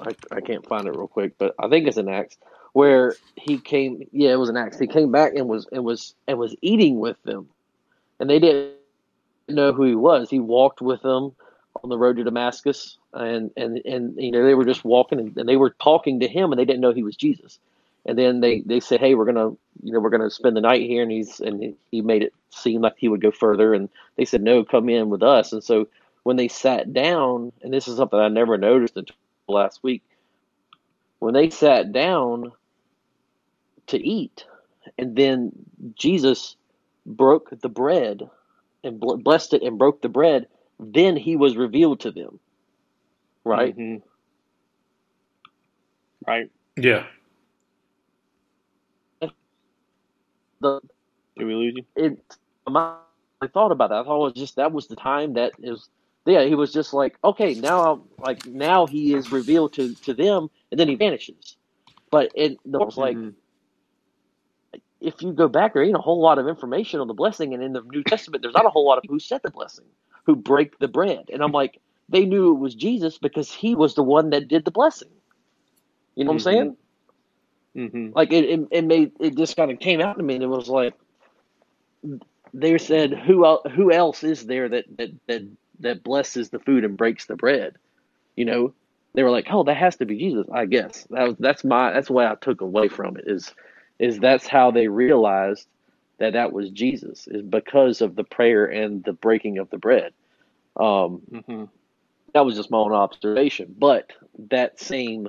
S4: I, I can't find it real quick, but I think it's in Acts where he came yeah, it was an Acts. He came back and was and was and was eating with them. And they didn't know who he was. He walked with them on the road to Damascus and and and you know they were just walking and, and they were talking to him and they didn't know he was Jesus. And then they they said, "Hey, we're to you know, we're to spend the night here." And he's and he made it seem like he would go further and they said, "No, come in with us." And so when they sat down, and this is something I never noticed until last week, when they sat down to eat, and then Jesus broke the bread and blessed it and broke the bread, then he was revealed to them. Right?
S1: hmm Right.
S3: Yeah.
S4: The
S1: Did we lose you?
S4: it my, I thought about that. I thought it was just that was the time that is yeah, he was just like, okay, now I'm like now he is revealed to to them and then he vanishes. But it, it was like
S1: Mhm.
S4: If you go back, there ain't a whole lot of information on the blessing, and in the New Testament, there's not a whole lot of who said the blessing, who break the bread, and I'm like, they knew it was Jesus because he was the one that did the blessing. You know what
S1: Mhm.
S4: I'm saying?
S1: hmm
S4: Like it, it, it made it just kind of came out to me, and it was like they said, who el- who else is there that that that that blesses the food and breaks the bread. You know, they were like, "Oh, that has to be Jesus." I guess that was that's my that's what I took away from it is is that's how they realized that that was Jesus is because of the prayer and the breaking of the bread. Um,
S1: Mm-hmm.
S4: that was just my own observation, but that same,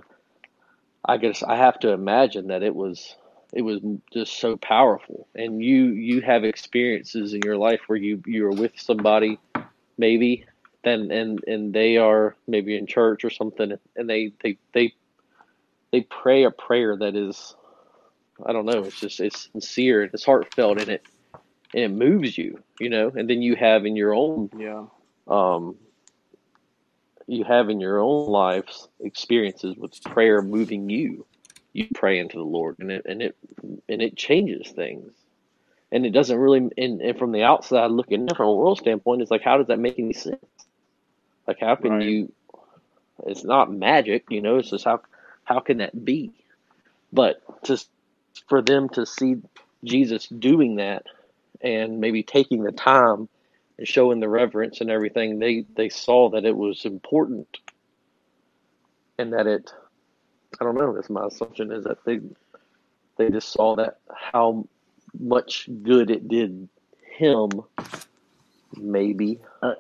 S4: I guess I have to imagine that it was it was just so powerful, and you you have experiences in your life where you you are with somebody, maybe, then and and they are maybe in church or something, and they they they they pray a prayer that is I don't know. It's just it's sincere and it's heartfelt and it and it moves you, you know. And then you have in your own
S1: Yeah.
S4: um, you have in your own lives experiences with prayer moving you. You pray into the Lord, and it and it and it changes things. And it doesn't really, and, and from the outside looking in, from a world standpoint, it's like, how does that make any sense? Like, how can
S1: Right.
S4: you? It's not magic, you know. It's just how how can that be? But just for them to see Jesus doing that, and maybe taking the time and showing the reverence and everything, they they saw that it was important, and that it. I don't know. That's my assumption is that they they just saw that how much good it did him, maybe.
S2: Uh,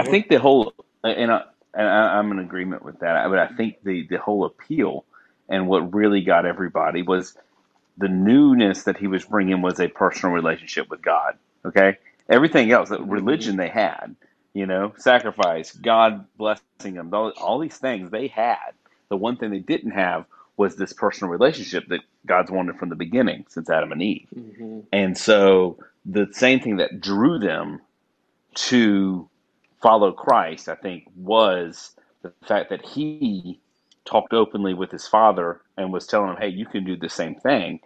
S4: I
S2: think the whole, and, I, and I, I'm in agreement with that, but I think the, the whole appeal and what really got everybody was the newness that he was bringing was a personal relationship with God. Okay, everything else, that religion they had, you know, sacrifice, God blessing them, all, all these things they had. The one thing they didn't have was this personal relationship that God's wanted from the beginning since Adam and Eve.
S4: hmm
S2: And so the same thing that drew them to follow Christ, I think, was the fact that he talked openly with his father and was telling him, hey, you can do the same thing.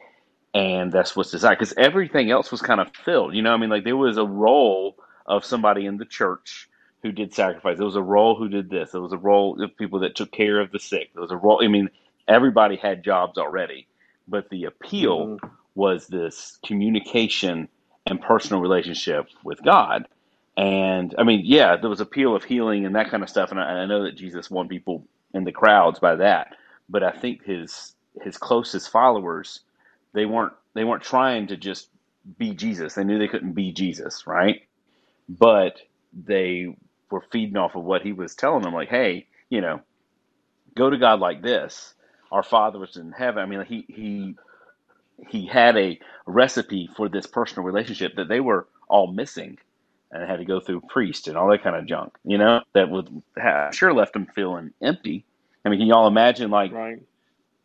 S2: And that's what's desired. Because everything else was kind of filled. You know, I mean, like there was a role of somebody in the church who did sacrifice. There was a role who did this. There was a role of people that took care of the sick. There was a role. I mean, everybody had jobs already. But the appeal
S4: hmm
S2: was this communication and personal relationship with God. And I mean, yeah, there was appeal of healing and that kind of stuff. And I, and I know that Jesus won people in the crowds by that. But I think his his closest followers, they weren't they weren't trying to just be Jesus. They knew they couldn't be Jesus, right? But they were feeding off of what he was telling them, like, hey, you know, go to God like this. Our Father was in heaven. I mean, he he he had a recipe for this personal relationship that they were all missing and had to go through priest and all that kind of junk, you know, that would have sure left them feeling empty. I mean, can y'all imagine like
S1: Right.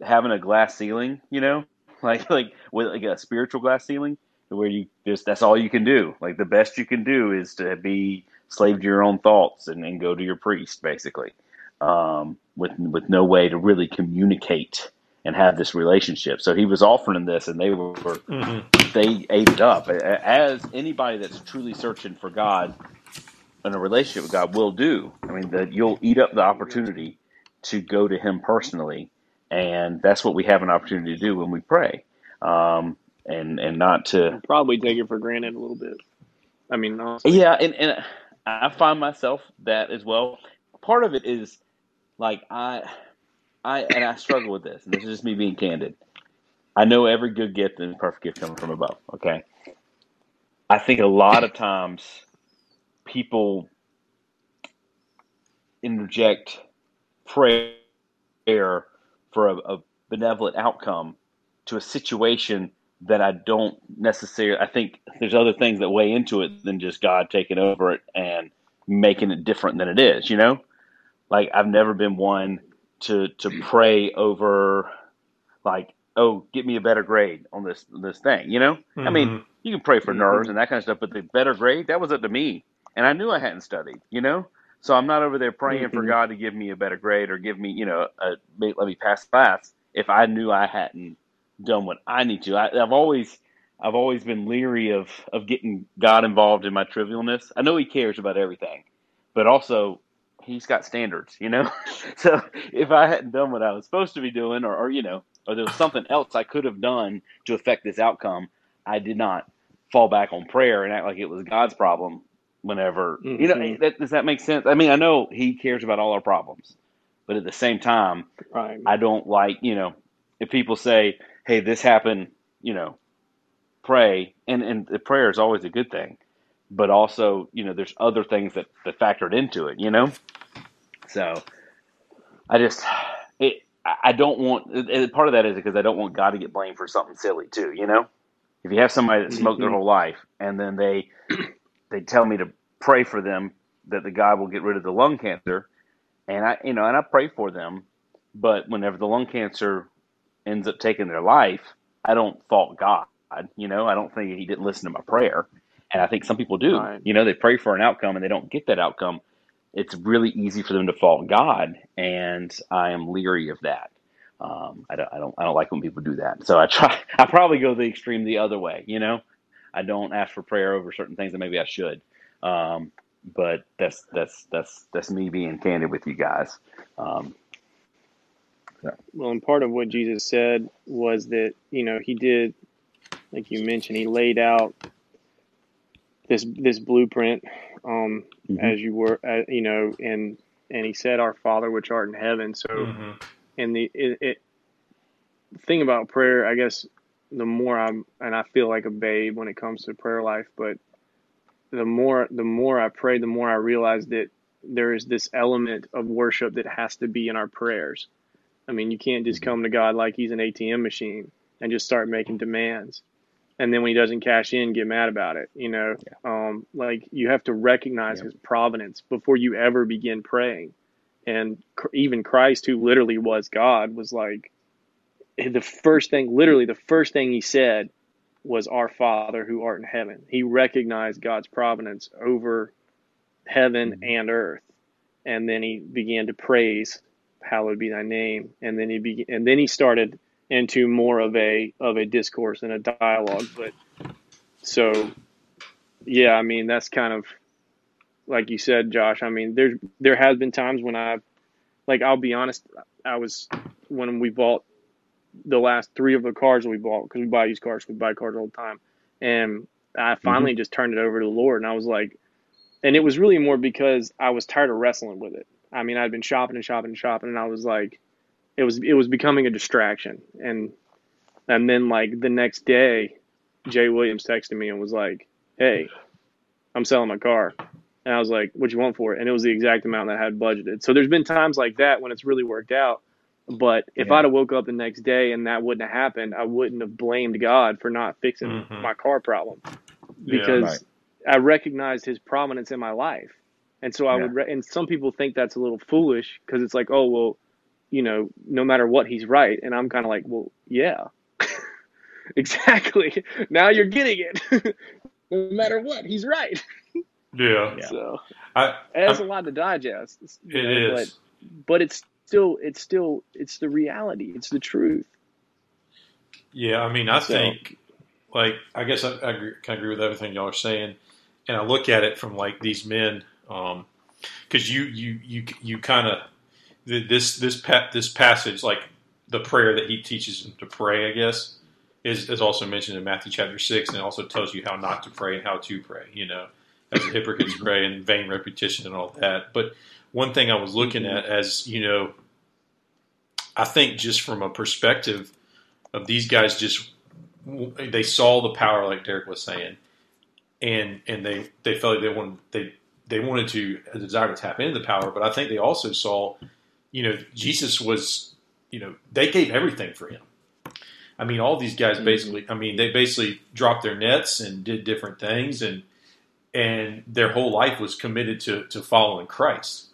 S2: having a glass ceiling, you know, like like with like a spiritual glass ceiling where you just that's all you can do. Like the best you can do is to be slave to your own thoughts and, and go to your priest basically, um, with with no way to really communicate and have this relationship. So he was offering this, and they were
S3: hmm
S2: they ate it up. As anybody that's truly searching for God and a relationship with God will do. I mean, that you'll eat up the opportunity to go to Him personally, and that's what we have an opportunity to do when we pray, um, and and not to
S1: Probably take it for granted a little bit. I mean, honestly.
S2: yeah, and and I find myself that as well. Part of it is like I I and I struggle with this, and this is just me being candid. I know every good gift and perfect gift coming from above. Okay, I think a lot of times people interject prayer for a, a benevolent outcome to a situation that I don't necessarily. I think there's other things that weigh into it than just God taking over it and making it different than it is. You know, like I've never been one to to pray over like oh get me a better grade on this this thing. You know, I mean
S3: hmm
S2: you can pray for nerves
S1: hmm
S2: and that kind of stuff, but the better grade that was up to me, and I knew I hadn't studied. You know. So I'm not over there praying for
S1: hmm
S2: God to give me a better grade or give me, you know, a, let me pass class if I knew I hadn't done what I need to. I, I've always I've always been leery of of getting God involved in my trivialness. I know He cares about everything, but also He's got standards, you know. so if I hadn't done what I was supposed to be doing, or, or you know, or there was something else I could have done to affect this outcome, I did not fall back on prayer and act like it was God's problem. Whenever you know
S1: Mhm.
S2: that, does that make sense? I mean, I know he cares about all our problems, but at the same time,
S1: Right.
S2: I don't like you know if people say, "Hey, this happened," you know, pray, and and the prayer is always a good thing, but also you know there's other things that that factored into it, you know. So I just it I don't want part of that is because I don't want God to get blamed for something silly too, you know. If you have somebody that smoked their
S1: Mhm.
S2: whole life and then they they tell me to pray for them that the God will get rid of the lung cancer, and I you know and I pray for them, but whenever the lung cancer ends up taking their life, I don't fault God. You know, I don't think He didn't listen to my prayer, and I think some people do.
S1: Right.
S2: You know, they pray for an outcome and they don't get that outcome. It's really easy for them to fault God, and I am leery of that. Um, I don't, I don't, I don't like when people do that. So I try. I probably go the extreme the other way. You know, I don't ask for prayer over certain things that maybe I should. Um, but that's that's that's that's me being candid with you guys. Um, so,
S1: Well, and part of what Jesus said was that you know he did, like you mentioned, he laid out this this blueprint, um,
S2: mhm.
S1: as you were, uh, you know, and and he said, "Our Father which art in heaven." So,
S3: hmm
S1: and the it, it thing about prayer, I guess, the more I'm, and I feel like a babe when it comes to prayer life, but the more the more I pray, the more I realize that there is this element of worship that has to be in our prayers. I mean, you can't just come to God like He's an ATM machine and just start making demands, and then when He doesn't cash in, get mad about it. You know, um, like you have to recognize
S2: Yep.
S1: His providence before you ever begin praying. And cr- even Christ, who literally was God, was like the first thing, literally the first thing He said was "Our Father who art in heaven." He recognized God's providence over heaven
S2: Mhm.
S1: and earth, and then he began to praise, "Hallowed be Thy name." And then he began, and then he started into more of a of a discourse and a dialogue. But so, yeah, I mean that's kind of like you said, Josh. I mean, there's there has been times when I've like I'll be honest, I was when we bought the last three of the cars that we bought because we buy used cars, we buy cars all the time, and I mm-hmm. finally just turned it over to the Lord, and I was like, and it was really more because I was tired of wrestling with it. I mean, I'd been shopping and shopping and shopping, and I was like, it was it was becoming a distraction, and and then like the next day, Jay Williams texted me and was like, hey, I'm selling my car. And I was like, what you want for it? And it was the exact amount that I had budgeted. So there's been times like that when it's really worked out. But if
S2: Yeah.
S1: I'd have woke up the next day and that wouldn't have happened, I wouldn't have blamed God for not fixing
S3: Mhm.
S1: my car problem
S3: Yeah.
S1: because
S2: Right.
S1: I recognized His prominence in my life. And so I
S2: Yeah.
S1: would, re- and some people think that's a little foolish because it's like, oh well, you know, no matter what, He's right. And I'm kind of like, well, yeah, exactly. Now you're getting it. no matter what, He's right.
S3: Yeah.
S2: Yeah.
S1: So
S3: I,
S1: it's a lot to digest. you
S3: it
S1: know,
S3: is.
S1: but but it's still it's still it's the reality. It's the truth.
S3: Yeah, I mean, I
S1: So-
S3: think, like, I guess I, I agree, kind of agree with everything y'all are saying, and I look at it from like these men, um, because you you you you kind of this this pa- this passage, like the prayer that he teaches them to pray, I guess, is is also mentioned in Matthew chapter six, and it also tells you how not to pray and how to pray. You know, as the hypocrites pray and vain repetition and all that. But one thing I was looking
S1: Mhm.
S3: at as you know, I think just from a perspective of these guys just they saw the power like Derek was saying and and they they felt like they wanted they they wanted to a desire to tap into the power but I think they also saw you know Jesus was you know they gave everything for him I mean all these guys
S1: Mhm.
S3: basically I mean they basically dropped their nets and did different things and and their whole life was committed to to following Christ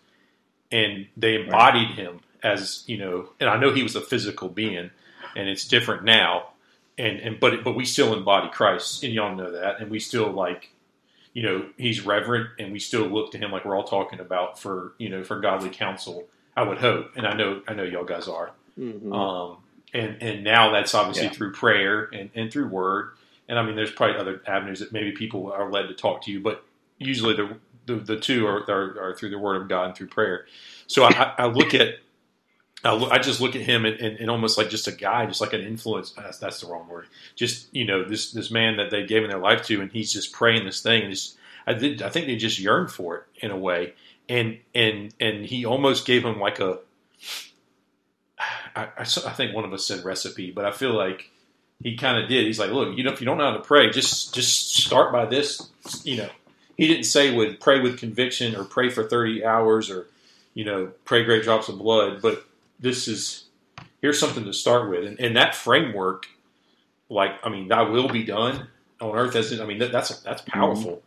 S3: and they embodied him as you know and I know he was a physical being and it's different now. And and but but we still embody Christ, and y'all know that, and we still like, you know, he's reverent, and we still look to him like we're all talking about for you know for godly counsel. I would hope, and I know I know y'all guys are.
S1: Mhm.
S3: Um, and and now that's obviously
S2: Yeah.
S3: through prayer and, and through word. And I mean, there's probably other avenues that maybe people are led to talk to you, but usually the the, the two are, are are through the word of God and through prayer. So I, I look at I, look, I just look at him and, and, and almost like just a guy, just like an influence. That's, that's the wrong word. Just you know, this this man that they gave in their life to, and he's just praying this thing. And just, I did. I think they just yearned for it in a way, and and and he almost gave him like a. I, I, I think one of us said recipe, but I feel like he kind of did. He's like, look, you know, if you don't know how to pray, just just start by this. You know, he didn't say would pray with conviction or pray for thirty hours or you know pray great drops of blood, but this is here's something to start with, and, and that framework, like I mean, Thy will be done on earth as it, I mean that, that's that's powerful.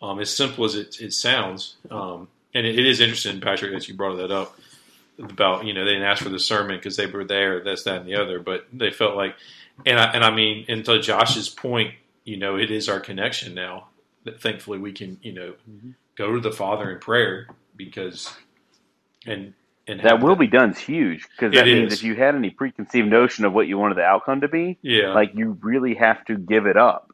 S3: Um, as simple as it, it sounds, um, and it, it is interesting, Patrick, that you brought that up about you know they didn't ask for the sermon because they were there, this, that, and the other, but they felt like, and I, and I mean, and to Josh's point, you know, it is our connection now that thankfully we can you know
S2: Mhm.
S3: go to the Father in prayer because and and
S2: That
S3: have
S2: will be done done's huge because
S3: It
S2: that means
S3: is.
S2: if you had any preconceived notion of what you wanted the outcome to be,
S3: yeah
S2: like you really have to give it up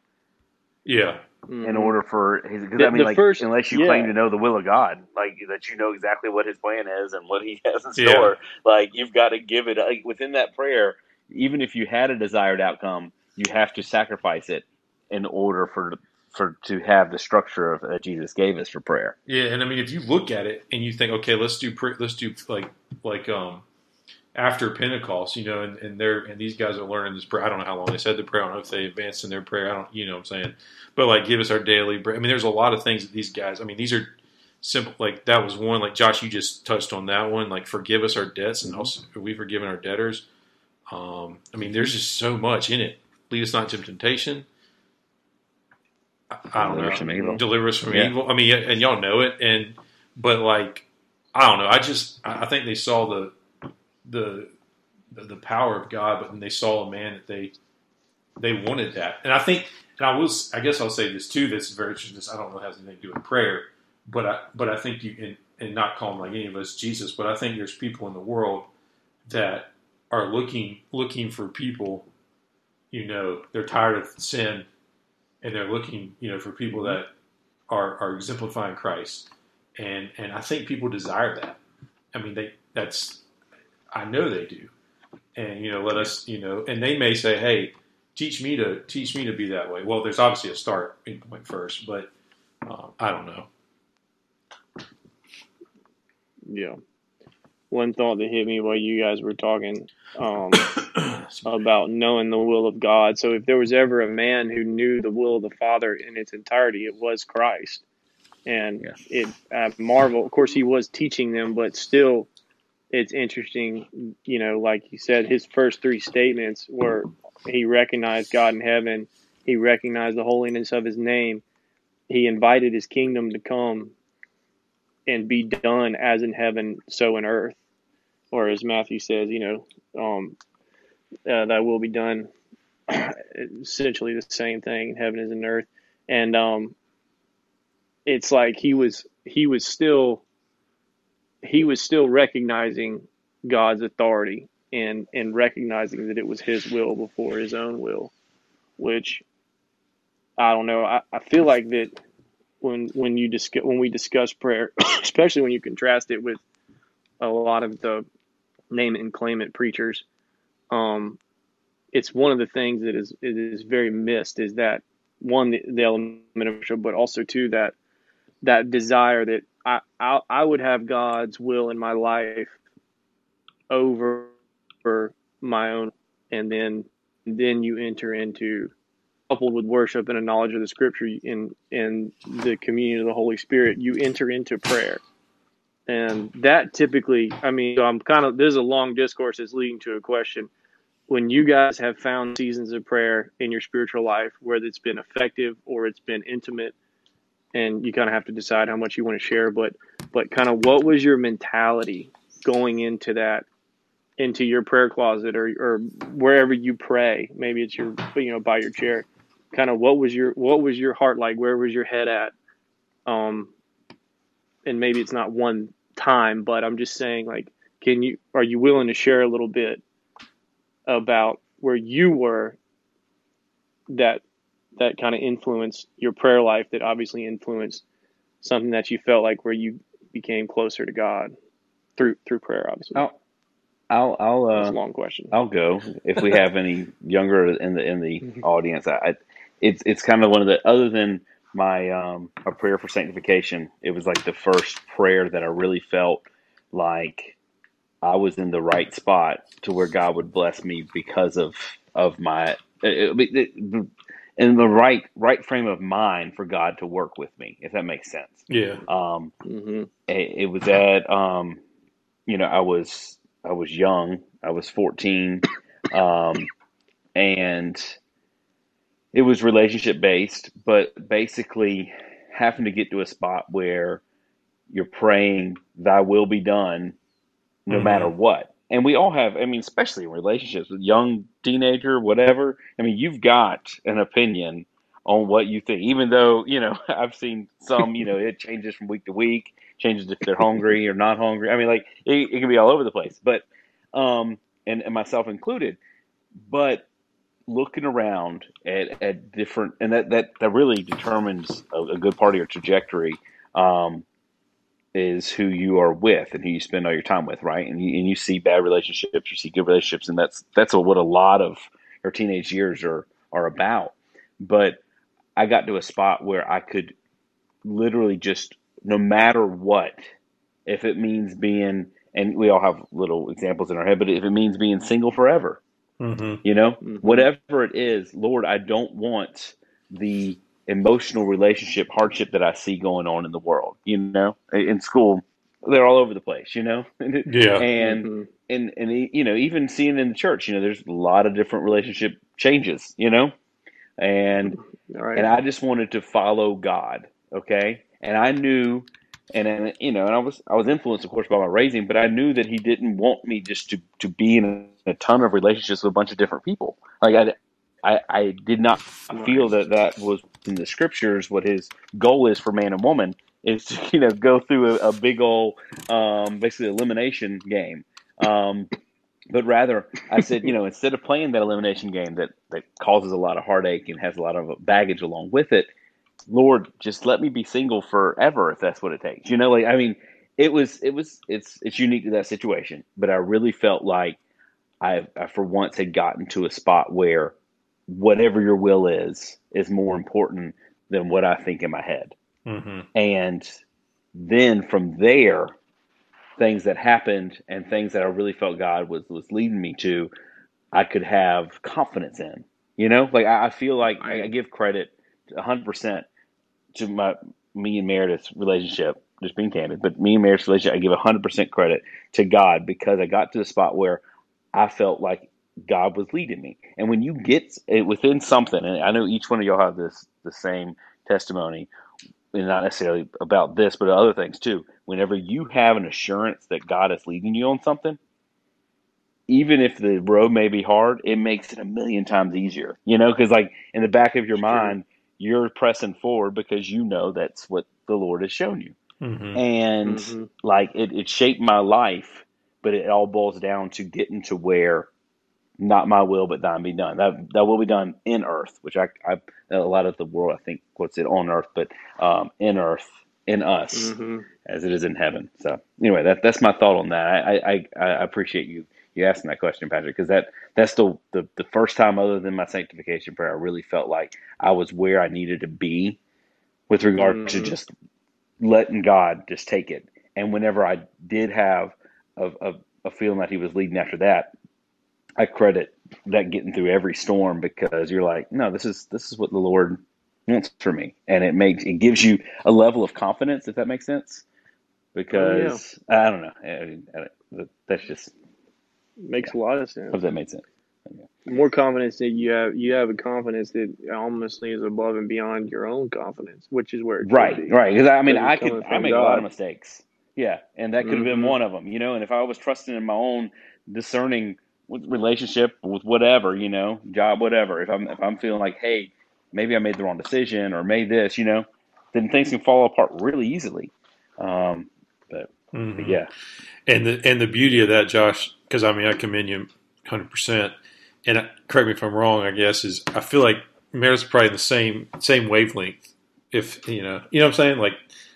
S3: yeah
S2: in
S1: Mhm.
S2: order for his. Because
S1: The-
S2: I mean, like
S1: first-
S2: unless you
S1: yeah.
S2: claim to know the will of God, like that you know exactly what His plan is and what He has in
S3: Yeah.
S2: store, like you've got to give it like, within that prayer. Even if you had a desired outcome, you have to sacrifice it in order for for to have the structure of, that Jesus gave us for prayer.
S3: Yeah, and I mean, if you look at it and you think, okay, let's do pre- let's do like like um after Pentecost, you know, and, and they're and these guys are learning this prayer. I don't know how long they said the prayer. I don't know if they advanced in their prayer. I don't, you know, what I'm saying, but like, give us our daily bread. I mean, there's a lot of things that these guys. I mean, these are simple. Like that was one. Like Josh, you just touched on that one. Like, forgive us our debts, and also we forgiven our debtors. Um, I mean, there's just so much in it. Lead us not into temptation. I, don't
S2: Deliver
S3: know
S2: us from evil.
S3: deliver us from
S2: Yeah.
S3: evil. I mean, and y'all know it, and but like, I don't know. I just I think they saw the the the, power of God, but then they saw a man that they they wanted that, and I think, and I will, I guess I'll say this too. That's very just I don't know has anything to do with prayer, but I but I think you and, and not calling like any of us Jesus, but I think there's people in the world that are looking looking for people, you know, they're tired of sin, and they're looking, you know, for people that are are exemplifying Christ, and and I think people desire that. I mean, they that's I know they do, and you know, let us, you know, and they may say, hey, teach me to teach me to be that way. Well, there's obviously a start point first, but uh, I don't know.
S1: Yeah. One thought that hit me while you guys were talking um, about knowing the will of God. So, if there was ever a man who knew the will of the Father in its entirety, it was Christ. And
S2: Yeah.
S1: it, I marvel. Of course, he was teaching them, but still, it's interesting. You know, like you said, his first three statements were he recognized God in heaven, he recognized the holiness of his name, he invited his kingdom to come and be done as in heaven, so in earth. Or as Matthew says, you know, um, uh, that will be done. Essentially the same thing heaven is in earth, and um, it's like he was he was still he was still recognizing God's authority and and recognizing that it was His will before His own will, which I don't know. I, I feel like that when when you discuss when we discuss prayer, especially when you contrast it with a lot of the name it and claim it preachers, um, it's one of the things that is is very missed is that one the, the element of worship, but also two that that desire that I, I I would have God's will in my life over my own, and then then you enter into coupled with worship and a knowledge of the scripture in in the communion of the Holy Spirit, you enter into prayer. And that typically, I mean, I'm kind of, this is a long discourse that's leading to a question. When you guys have found seasons of prayer in your spiritual life whether it's been effective or it's been intimate, and you kind of have to decide how much you want to share, but, but kind of what was your mentality going into that, into your prayer closet or, or wherever you pray? Maybe it's your, you know, by your chair kind of what was your what was your heart like where was your head at um and maybe it's not one time but i'm just saying like can you are you willing to share a little bit about where you were that that kind of influenced your prayer life that obviously influenced something that you felt like where you became closer to god through through prayer obviously?
S2: I'll I'll I'll uh,
S1: a long question.
S2: I'll go if we have any younger in the in the audience. I, I it's it's kind of one of the other than my um, a prayer for sanctification. It was like the first prayer that I really felt like I was in the right spot to where God would bless me because of of my it, it, it, in the right right frame of mind for God to work with me, if that makes sense.
S3: Yeah.
S2: Um,
S4: hmm
S2: it, it was at um, you know I was I was young. I was fourteen, um, and it was relationship based, but basically having to get to a spot where you're praying, "Thy will be done," no
S3: Mhm.
S2: matter what. And we all have, I mean, especially in relationships with young teenager, whatever. I mean, you've got an opinion on what you think, even though, you know, I've seen some, you know, it changes from week to week, changes if they're hungry or not hungry. I mean, like, it, it can be all over the place, but, um, and, and myself included. But looking around at, at different, and that, that, that really determines a, a good part of your trajectory. Um, is who you are with and who you spend all your time with, right? And you, and you see bad relationships, you see good relationships, and that's that's what a lot of your teenage years are are about. But I got to a spot where I could literally just, no matter what, if it means being, and we all have little examples in our head, but if it means being single forever,
S3: hmm
S2: you know,
S4: Mhm.
S2: whatever it is, Lord, I don't want the emotional relationship hardship that I see going on in the world. You know, in school, they're all over the place. You know,
S3: Yeah.
S2: and
S4: Mhm.
S2: and and you know, even seeing in the church, you know, there's a lot of different relationship changes. You know, and
S4: All right.
S2: and I just wanted to follow God. Okay, and I knew, and then you know, and I was I was influenced, of course, by my raising, but I knew that He didn't want me just to to be in a ton of relationships with a bunch of different people. Like I. I, I did not feel that that was in the scriptures what his goal is for man and woman is to you know go through a, a big old um, basically elimination game um, but rather I said you know instead of playing that elimination game that that causes a lot of heartache and has a lot of baggage along with it Lord just let me be single forever if that's what it takes you know like I mean it was it was it's it's unique to that situation but I really felt like I, I for once had gotten to a spot where whatever your will is is more important than what I think in my head.
S3: hmm
S2: And then from there, things that happened and things that I really felt God was was leading me to, I could have confidence in. You know, like I, I feel like I, I give credit hundred percent to my me and Meredith's relationship. Just being candid, but me and Meredith's relationship, I give hundred percent credit to God because I got to the spot where I felt like God was leading me. And when you get it within something, and I know each one of y'all have this the same testimony, and not necessarily about this, but other things too. Whenever you have an assurance that God is leading you on something, even if the road may be hard, it makes it a million times easier. You know, because like in the back of your
S4: It's
S2: mind, you're pressing forward because you know that's what the Lord has shown you.
S3: hmm
S2: And
S4: Mhm.
S2: like it, it shaped my life, but it all boils down to getting to where not my will but thine be done. That that will be done in earth, which I, I a lot of the world I think quotes it on earth, but um, in earth, in us,
S4: Mhm.
S2: as it is in heaven. So anyway, that that's my thought on that. I I, I I appreciate you you asking that question, Patrick, because that that's the, the the first time other than my sanctification prayer, I really felt like I was where I needed to be with regard to
S4: Mhm.
S2: just letting God just take it. And whenever I did have a, a, a feeling that He was leading after that, I credit that getting through every storm because you're like, no, this is this is what the Lord wants for me, and it makes it gives you a level of confidence, if that makes sense. Because I don't know, I- I- that's just
S4: Makes a lot of sense.
S2: hope that made sense.
S4: More confidence that you have, you have a confidence that almost is above and beyond your own confidence, which is where it
S2: Right,
S4: be.
S2: right. Because I mean, I could I make a lot of mistakes. Yeah, and that could have been
S4: Mhm.
S2: one of them, you know. And if I was trusting in my own discerning relationship with whatever, you know, job, whatever, if I'm if I'm feeling like, hey, maybe I made the wrong decision or made this, you know, then things can fall apart really easily. Um, but, but
S3: hmm
S2: yeah,
S3: And the and the beauty of that, Josh, because I mean, I commend you 100. percent And uh, correct me if I'm wrong. I guess is I feel like Meredith's probably in the same same wavelength. If you know, you know what I'm saying, like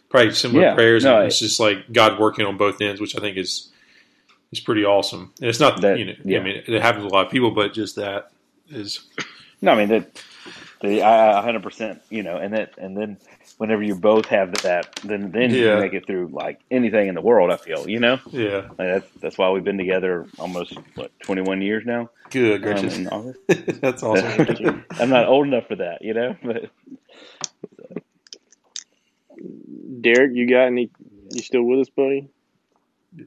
S3: probably similar
S2: Yeah,
S3: prayers.
S2: no,
S3: and it's just like God working on both ends, which I think is is pretty awesome. And it's not
S2: That-
S3: you know,
S2: yeah.
S3: I mean, it happens to a lot of people, but just that is
S2: no, I mean that The, I, I 100%, you know, and that, and then whenever you both have that, then then
S3: Yeah.
S2: you make it through like anything in the world. I feel, you know,
S3: Yeah.
S2: like that's that's why we've been together almost what 21 years now.
S3: Good
S2: Um,
S3: gracious.
S2: in
S3: That's awesome.
S2: I'm not old enough for that, you know. But
S1: Derek, you got any? You still with us, buddy?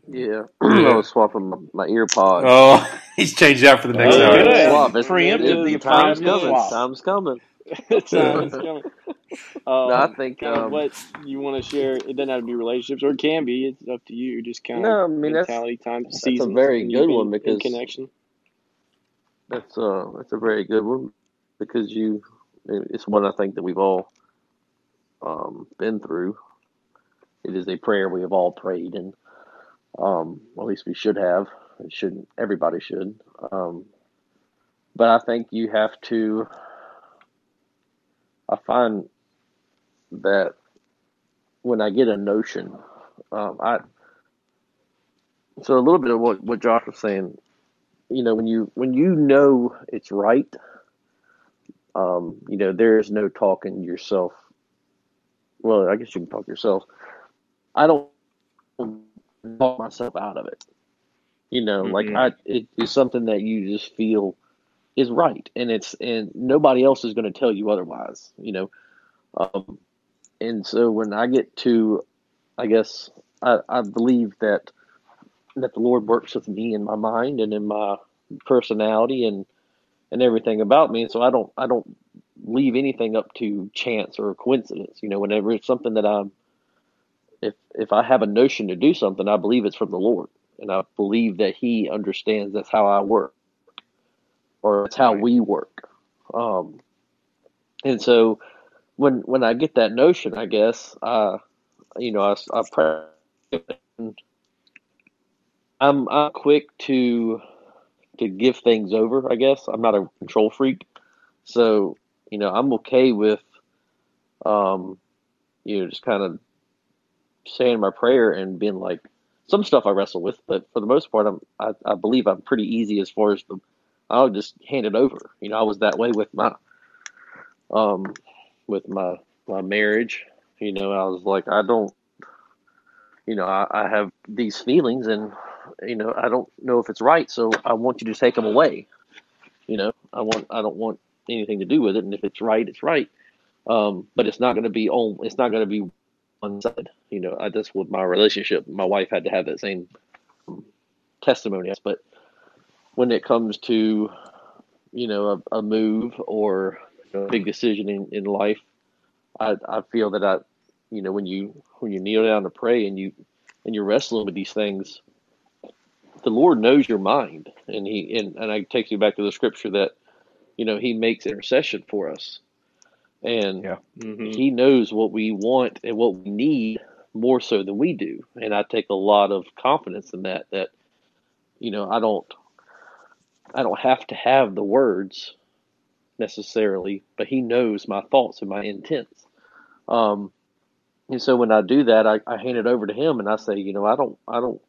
S4: Yeah,
S3: Yeah.
S4: I was swapping my, my ear pod.
S3: oh, he's changed out for the next
S2: Oh,
S3: hour.
S2: good.
S4: Swap. It's,
S2: Preempted
S4: it-
S2: the
S4: time's
S2: preemptive
S4: coming.
S2: swap.
S4: Time's coming.
S1: Time's coming. Um,
S4: No, I think,
S1: kind
S4: um,
S1: what you want to share. It doesn't have to be relationships, or it can be. It's up to you. Just kind
S4: No, I
S1: of
S4: mean, that's-
S1: mentality, time,
S4: that's a
S1: seasons.
S4: very good one because-
S1: connection.
S4: That's uh, that's a very good one because you, it's one I think that we've all um, been through. It is a prayer we have all prayed, and um, at least we should have. It shouldn't. everybody should. Um, but I think you have to. I find that when I get a notion, um, I so a little bit of what what Josh was saying you know when you when you know it's right um you know there's no talking yourself. Well i guess you can talk yourself. I don't talk myself out of it. You know like
S1: Mhm.
S4: i it is something that you just feel is right and it's and nobody else is going to tell you otherwise you know? Um and so when i get to i guess i i believe that that the Lord works with me in my mind and in my personality and and everything about me. And so I don't I don't leave anything up to chance or coincidence. You know, whenever it's something that I'm if if I have a notion to do something, I believe it's from the Lord. And I believe that He understands that's how I work. Or that's how we work. Um and so when when I get that notion, I guess, uh, you know, I, I pray I'm I'm quick to to give things over. I guess I'm not a control freak, so you know I'm okay with um you know just kind of saying my prayer and being like some stuff I wrestle with, but for the most part I'm I, I believe I'm pretty easy as far as the I'll just hand it over. You know I was that way with my um with my my marriage. You know I was like I don't you know I, I have these feelings and you know, I don't know if it's right, so I want you to take them away. You know, I want I don't want anything to do with it, and if it's right, it's right. Um, but it's not going to be on. It's not going to be one side. You know, I just with my relationship, my wife had to have that same testimony. But when it comes to, you know, a, a move or a big decision in, in life, I I feel that I, you know, when you when you kneel down to pray and you and you're wrestling with these things the Lord knows your mind, and he and, and I takes you back to the scripture that you know He makes intercession for us, and
S2: Yeah.
S1: Mhm.
S4: He knows what we want and what we need more so than we do, and I take a lot of confidence in that. That you know I don't I don't have to have the words necessarily, but He knows my thoughts and my intents. Um, and so when I do that, I, I hand it over to Him, and I say, you know, I don't I don't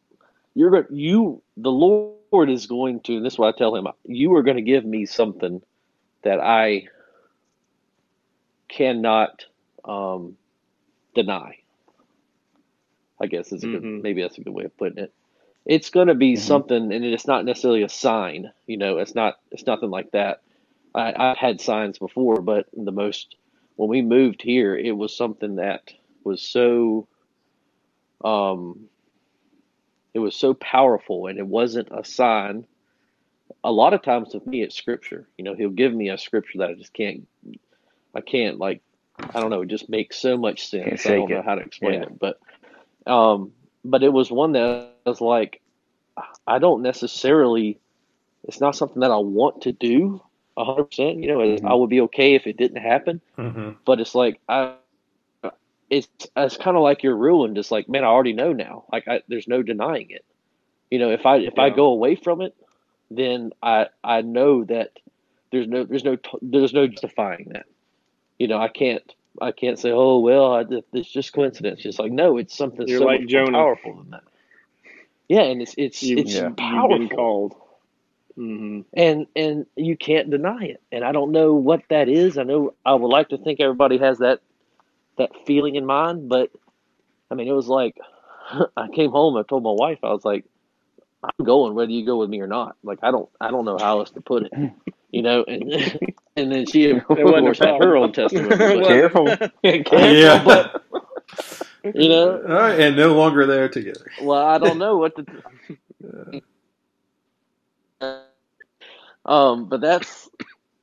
S4: you're going you the lord is going to and this is what i tell him you are going to give me something that i cannot um, deny i guess is a good
S1: Mhm.
S4: maybe that's a good way of putting it it's going to be
S2: Mhm.
S4: something and it's not necessarily a sign you know it's not it's nothing like that I, i've had signs before but the most when we moved here it was something that was so um it was so powerful and it wasn't a sign a lot of times with me it's scripture you know he'll give me a scripture that i just can't i can't like i don't know it just makes so much sense i don't know
S2: it.
S4: how to explain
S2: Yeah.
S4: it but um but it was one that was like i don't necessarily it's not something that i want to do hundred percent you know
S2: Mhm.
S4: i would be okay if it didn't happen
S3: hmm
S4: but it's like I, it's it's kind of like you're ruined. It's like, man, I already know now. Like, I, there's no denying it. You know, if I if I go away from it, then I I know that there's no there's no there's no justifying that. You know, I can't I can't say, oh well, I, it's just coincidence. It's like, no, it's something
S1: You're
S4: so
S1: like Jonah.
S4: powerful than that. Yeah, and it's it's
S1: You,
S4: it's
S2: Yeah.
S1: You've been
S4: powerful.
S1: Called.
S4: mm-hmm. and and you can't deny it. And I don't know what that is. I know I would like to think everybody has that that feeling in mind, but I mean, it was like I came home. I told my wife, I was like, I'm going whether you go with me or not. Like I don't I don't know how else to put it. You know, and and then she of course had her own testament. But,
S2: Careful.
S4: careful,
S3: Yeah.
S4: but you know,
S3: All right, and no longer there together.
S4: well, I don't know what to. Um, but that's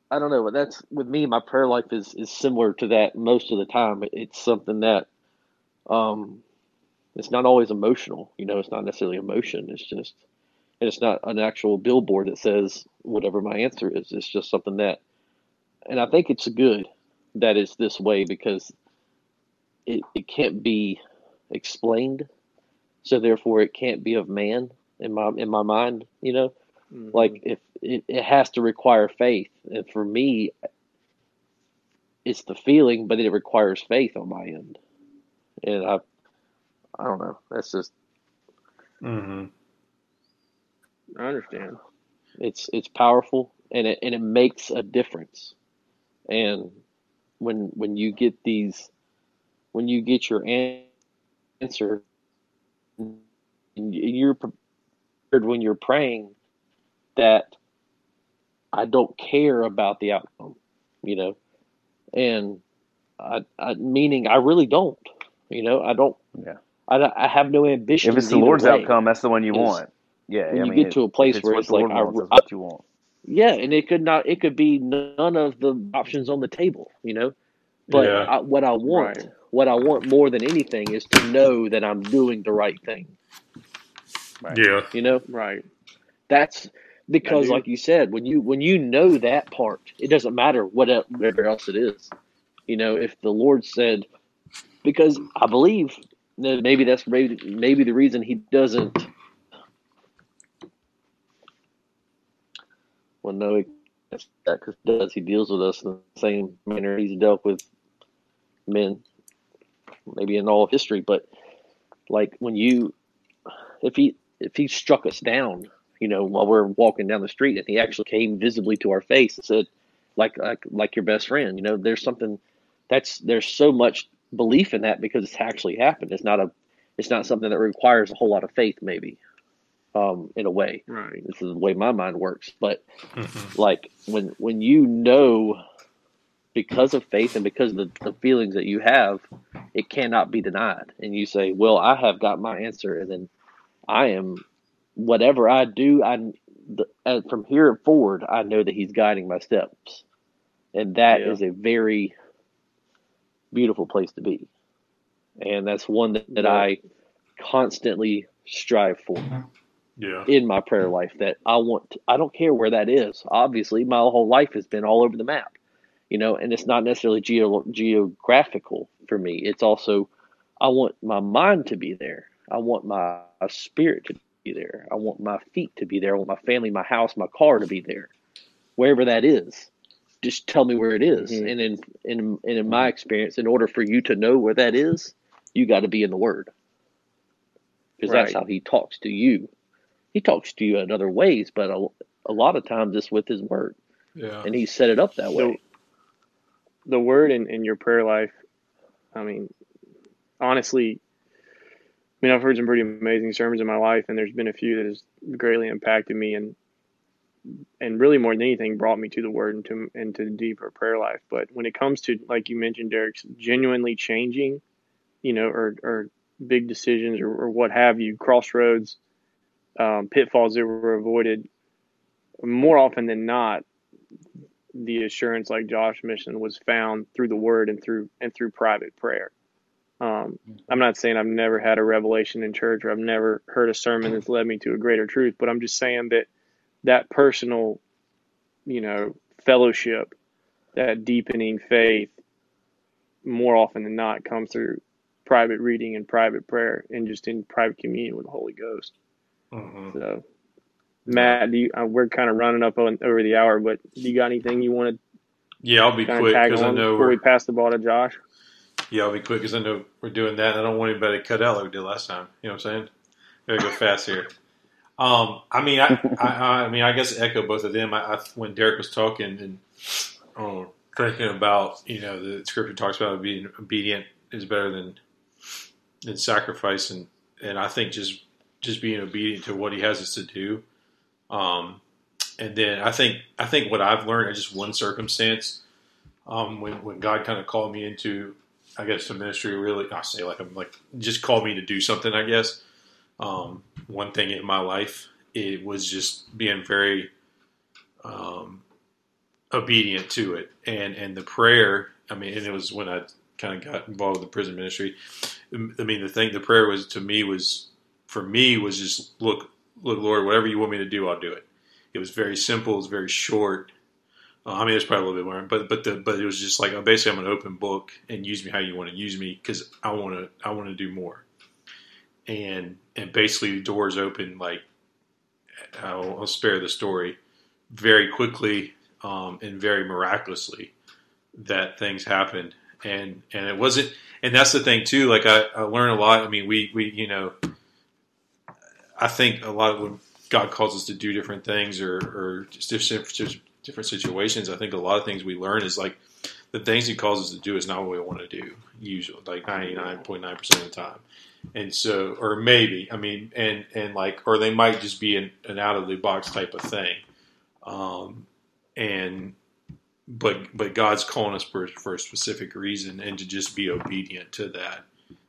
S4: I don't know, but that's with me. My prayer life is is similar to that most of the time. It's something that um, it's not always emotional. You know, it's not necessarily emotion. It's just and it's not an actual billboard that says whatever my answer is. It's just something that, and I think it's good that it's this way because it, it can't be explained, so therefore it can't be of man in my in my mind. You know,
S1: Mhm.
S4: like if it, it has to require faith, and for me, it's the feeling, but it requires faith on my end, and I, I don't know. That's just
S3: hmm
S1: I understand.
S4: it's it's powerful and it and it makes a difference and when when you get these when you get your answer and you're prepared when you're praying that I don't care about the outcome you know and I, I meaning I really don't you know I don't
S2: Yeah.
S4: I, I have no ambition
S2: If it's the Lord's outcome, that's the one you
S4: is
S2: want. Yeah,
S4: when
S2: I
S4: you
S2: mean,
S4: get to a place
S2: it's
S4: where
S2: what
S4: it's like
S2: Lord
S4: I,
S2: wants,
S4: I
S2: what you want.
S4: Yeah, and it could not. It could be none of the options on the table, you know. But
S3: Yeah.
S4: I, what I want,
S1: Right.
S4: what I want more than anything, is to know that I'm doing the right thing.
S2: Right.
S3: Yeah.
S4: You know,
S1: Right.
S4: that's because, like you said, when you when you know that part, it doesn't matter what el- whatever else it is. You know, if the Lord said, because I believe that maybe that's maybe maybe the reason He doesn't. Well, no, he- that because does. He deals with us in the same manner he's dealt with men, maybe in all of history. But like when you, if he if he struck us down, you know, while we're walking down the street, and he actually came visibly to our face and said, like like like your best friend, you know, there's something that's there's so much belief in that because it's actually happened. It's not a it's not something that requires a whole lot of faith, maybe, um, in a way.
S1: Right.
S4: This is the way my mind works, but
S3: hmm
S4: like when when you know because of faith and because of the, the feelings that you have it cannot be denied and you say well i have got my answer and then i am whatever i do i and from here forward i know that he's guiding my steps and that is
S1: Yeah.
S4: a very beautiful place to be and that's one that, that
S1: Yeah.
S4: i constantly strive for
S3: Yeah.
S4: in my prayer life that I want to, I don't care where that is. Obviously, my whole life has been all over the map. You know, and it's not necessarily geo, geographical for me. It's also I want my mind to be there. I want my spirit to be there. I want my feet to be there. I want my family, my house, my car to be there. Wherever that is. Just tell me where it is.
S1: Mhm.
S4: And in in and in my experience, in order for you to know where that is, you got to be in the word. Because that's how he talks to you he talks to you in other ways, but a, a lot of times it's with his word,
S3: Yeah.
S4: and he set it up that
S1: So-
S4: way.
S1: the word in, in your prayer life, I mean, honestly, I mean, I've heard some pretty amazing sermons in my life, and there's been a few that has greatly impacted me, and and really more than anything, brought me to the word and to into deeper prayer life. But when it comes to, like you mentioned, Derek, genuinely changing, you know, or or big decisions or, or what have you, crossroads, um, pitfalls that were avoided, more often than not, the assurance, like Josh mentioned, was found through the Word and through and through private prayer. Um, I'm not saying I've never had a revelation in church or I've never heard a sermon that's led me to a greater truth, but I'm just saying that that personal, you know, fellowship, that deepening faith, more often than not, comes through private reading and private prayer and just in private communion with the Holy Ghost.
S3: hmm
S1: So, Matt, do you, uh, we're kind of running up on over the hour, but do you got anything you want to?
S3: Yeah, I'll be quick because I know
S1: before
S3: we're
S1: we pass the ball to Josh?
S3: Yeah, I'll be quick because I know we're doing that. And I don't want anybody to cut out like we did last time. You know what I'm saying? Gotta go fast here. Um, I mean, I, I, I mean, I guess echo both of them. I, I when Derek was talking and oh, thinking about, you know, the scripture talks about being obedient is better than than sacrifice, and and I think just just being obedient to what He has us to do. Um, and then I think I think what I've learned in just one circumstance, um, when when God kind of called me into, I guess, the ministry. Really, I say like I'm like just called me to do something. I guess um, one thing in my life it was just being very um, obedient to it, and and the prayer. I mean, and it was when I kind of got involved with the prison ministry. I mean, the thing, the prayer was to me was for me was just look, look, Lord, whatever you want me to do, I'll do it. It was very simple. It was very short. I mean, it's probably a little bit more, but but the but it was just like basically I'm an open book and use me how you want to use me because I want to I want to do more. And and basically the doors open like I'll, I'll spare the story very quickly um, and very miraculously that things happened and and it wasn't and that's the thing too like I, I learned a lot I mean we we you know I think a lot of when God calls us to do different things or or just different different situations. I think a lot of things we learn is like the things he calls us to do is not what we want to do usually like 99.9% of the time. And so or maybe i mean and and like or they might just be an, an out of the box type of thing. Um and but but god's calling us for, for a specific reason and to just be obedient to that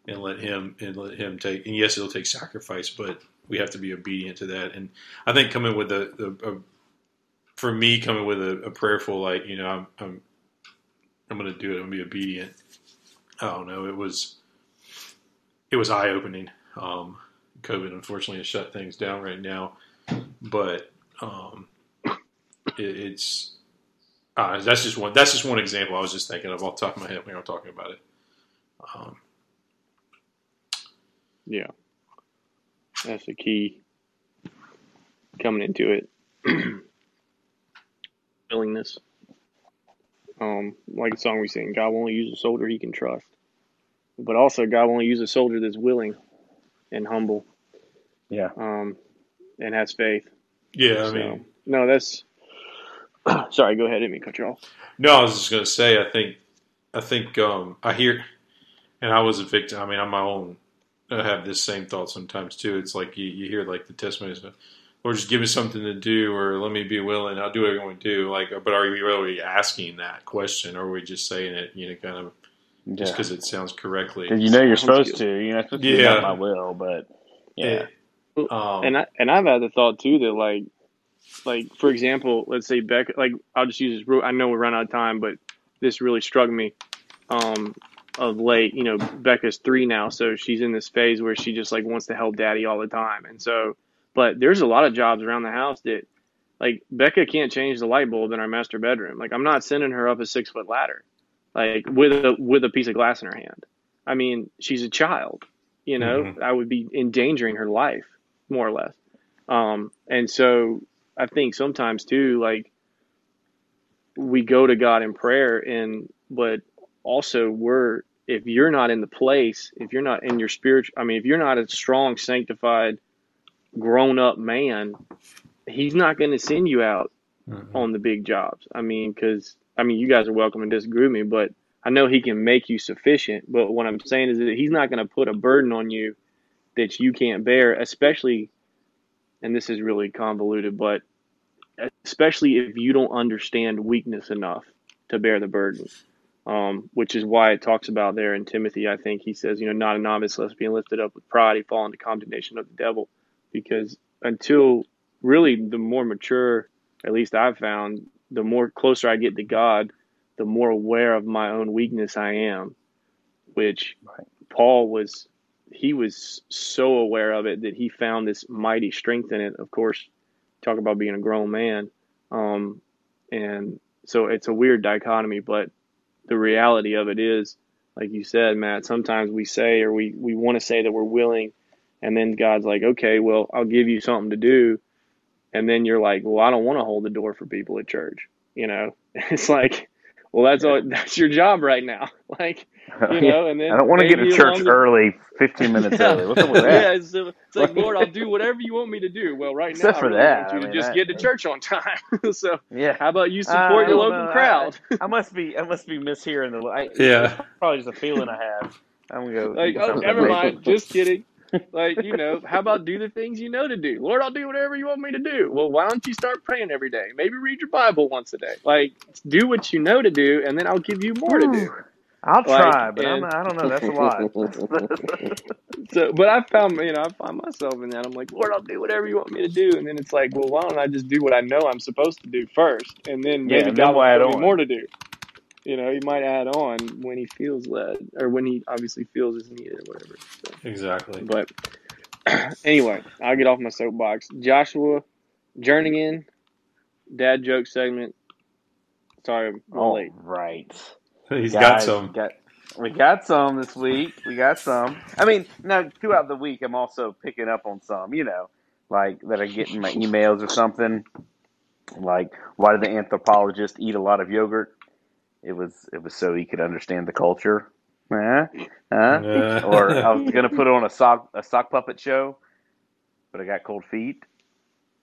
S3: and let him and let him take and yes it'll take sacrifice but we have to be obedient to that. And i think coming with a, a, a for me coming with a, a prayerful like you know i'm i'm, I'm to do it i'm to be obedient i don't know it was it was eye opening. Um, COVID unfortunately has shut things down right now, but um, it, it's uh, that's just one that's just one example I was just thinking of off the top of my head when I was talking about it. Um,
S1: yeah, that's the key coming into it. Willingness. Um, like a song we sing, God will only use a soldier he can trust but also God will only use a soldier that's willing and humble.
S2: Yeah.
S1: Um, and has faith.
S3: Yeah, I mean,
S1: no, that's. sorry, go ahead. Let me cut you off.
S3: No, I was just going to say, I think, I think, um, I hear, and I was a victim. I mean, I'm my own. I have this same thought sometimes too. It's like you, you hear like the testimonies, or just give me something to do, or let me be willing. I'll do what I want to do. Like, but are we really asking that question, or are we just saying it? You know, kind of just because it sounds correctly.
S2: Because you know you're supposed to. You're not supposed yeah. do my will, but yeah.
S1: It, um, and I and I've had the thought too that like like for example, let's say Becca. Like I'll just use this. I know we run out of time, but this really struck me. Um, of late, you know, Becca's three now, so she's in this phase where she just like wants to help daddy all the time, and so. But there's a lot of jobs around the house that, like, Becca can't change the light bulb in our master bedroom. Like, I'm not sending her up a six foot ladder like with a with a piece of glass in her hand. I mean, she's a child. You know, mm-hmm. I would be endangering her life more or less. Um, and so I think sometimes too, like we go to God in prayer, and but also we're if you're not in the place, if you're not in your spiritual, I mean, if you're not a strong, sanctified, grown up man, He's not going to send you out mm-hmm. on the big jobs. I mean, because I mean, you guys are welcome to disagree with me, but I know he can make you sufficient. But what I'm saying is that he's not going to put a burden on you that you can't bear, especially, and this is really convoluted, but especially if you don't understand weakness enough to bear the burden. Um, which is why it talks about there in Timothy. I think he says, you know, not a novice, lest being lifted up with pride, he fall into condemnation of the devil. Because until really the more mature, at least I've found, the more closer I get to God, the more aware of my own weakness I am, which right. Paul was he was so aware of it that he found this mighty strength in it. Of course, talk about being a grown man. Um, and so it's a weird dichotomy, but the reality of it is, like you said, Matt, sometimes we say or we, we want to say that we're willing, and then God's like, okay, well, I'll give you something to do and then you're like, well, I don't want to hold the door for people at church. You know, it's like, well, that's all, that's your job right now. Like, you know, and then
S2: I don't want to get to church
S1: along the-
S2: early, 15 minutes early. What's up with that?
S1: yeah, it's, it's like Lord, I'll do whatever you want me to do. Well, right
S2: Except
S1: now,
S2: for
S1: I really
S2: that,
S1: want you
S2: I
S1: to just
S2: that-
S1: get to church on time. so,
S2: Yeah.
S1: how about you
S2: I
S1: support your local
S2: know.
S1: crowd?
S2: I, I must be I must be mishearing the. I,
S3: Yeah.
S2: probably just a feeling I have. I'm gonna go.
S1: Like,
S2: eat
S1: oh, never mind. Just kidding. Like, you know, how about do the things you know to do? Lord, I'll do whatever you want me to do. Well, why don't you start praying every day? Maybe read your Bible once a day. Like, do what you know to do, and then I'll give you more to do.
S2: Hmm. I'll
S1: Like,
S2: try, but I'm not, I don't know. That's a lot.
S1: So, but I found, you know, I find myself in that. I'm like, Lord, I'll do whatever you want me to do, and then it's like, well, why don't I just do what I know I'm supposed to do first, and then maybe
S2: and then
S1: God will me more to do. You know, he might add on when he feels led, or when he obviously feels is needed, or whatever. So,
S3: Exactly.
S1: but anyway, I'll get off my soapbox. Joshua, Jernigan, dad joke segment. Sorry, I'm
S2: All
S1: late.
S2: right.
S3: He's got some.
S2: Got, we got some this week. We got some. I mean, now throughout the week, I'm also picking up on some. You know, like that I get in my emails or something. Like, why did the anthropologist eat a lot of yogurt? It was it was so he could understand the culture. Huh? Huh?
S3: Uh,
S2: or I was gonna put on a sock a sock puppet show, but I got cold feet.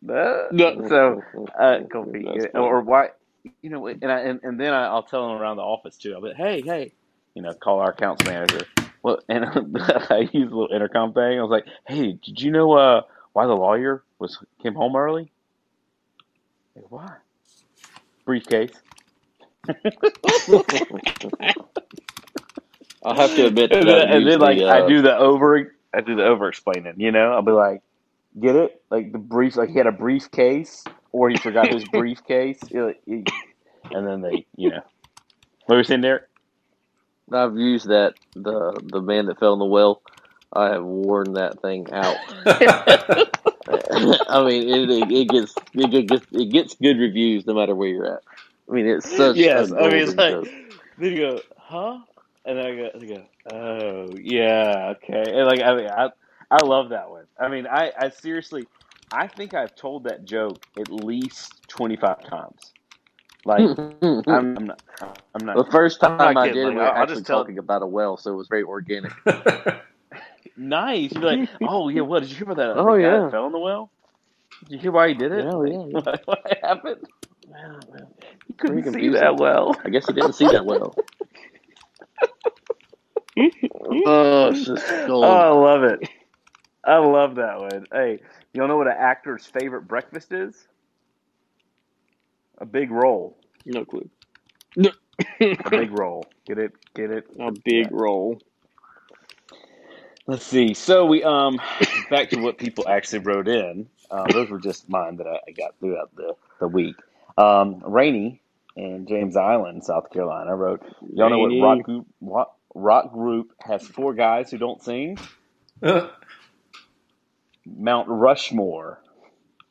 S2: Uh,
S1: No.
S2: so uh, cold feet,
S1: That's
S2: or why? You know, and I, and, and then I, I'll tell them around the office too. I'll be, hey, hey, you know, call our accounts manager. Well, and I use a little intercom thing. I was like, hey, did you know uh, why the lawyer was came home early? Like, why? Briefcase.
S4: I'll have to admit,
S2: and
S4: that
S2: then, and then like I
S4: uh,
S2: do the over I do the over explaining, you know. I'll be like, get it? Like the brief like he had a briefcase or he forgot his briefcase. It- it- and then they you know what were you saying there?
S4: I've used that the the man that fell in the well. I have worn that thing out. I mean, it, it, it gets it gets it gets good reviews no matter where you're at. I mean, it's such
S2: Yes, I mean it's like
S4: joke.
S2: then you go, huh? And then I go, I go, oh yeah, okay. And like I mean I I love that one. I mean I, I seriously I think I've told that joke at least twenty five times. Like I'm, I'm not I'm not
S4: the first time I did,
S2: like,
S4: we were
S2: I'll- I'll
S4: actually
S2: just tell-
S4: talking about a well, so it was very organic.
S2: Nice. You're like, oh yeah, what did you hear about that?
S4: Oh,
S2: the
S4: yeah.
S2: that fell in the well. Did you hear why he did it?
S4: Yeah, yeah, yeah.
S2: What, what happened? Couldn't
S4: Very
S2: see that well.
S4: I guess he didn't see that well. oh, it's just
S2: Oh. I love it. I love that one. Hey, you don't know what an actor's favorite breakfast is? A big roll.
S1: No clue.
S2: A big roll. Get it? Get it?
S1: A big roll.
S2: Let's see. So we um back to what people actually wrote in. Um, those were just mine that I, I got throughout the the week. Um, Rainey in James Island, South Carolina, wrote, "Y'all know what rock group what rock group has four guys who don't sing? Mount Rushmore."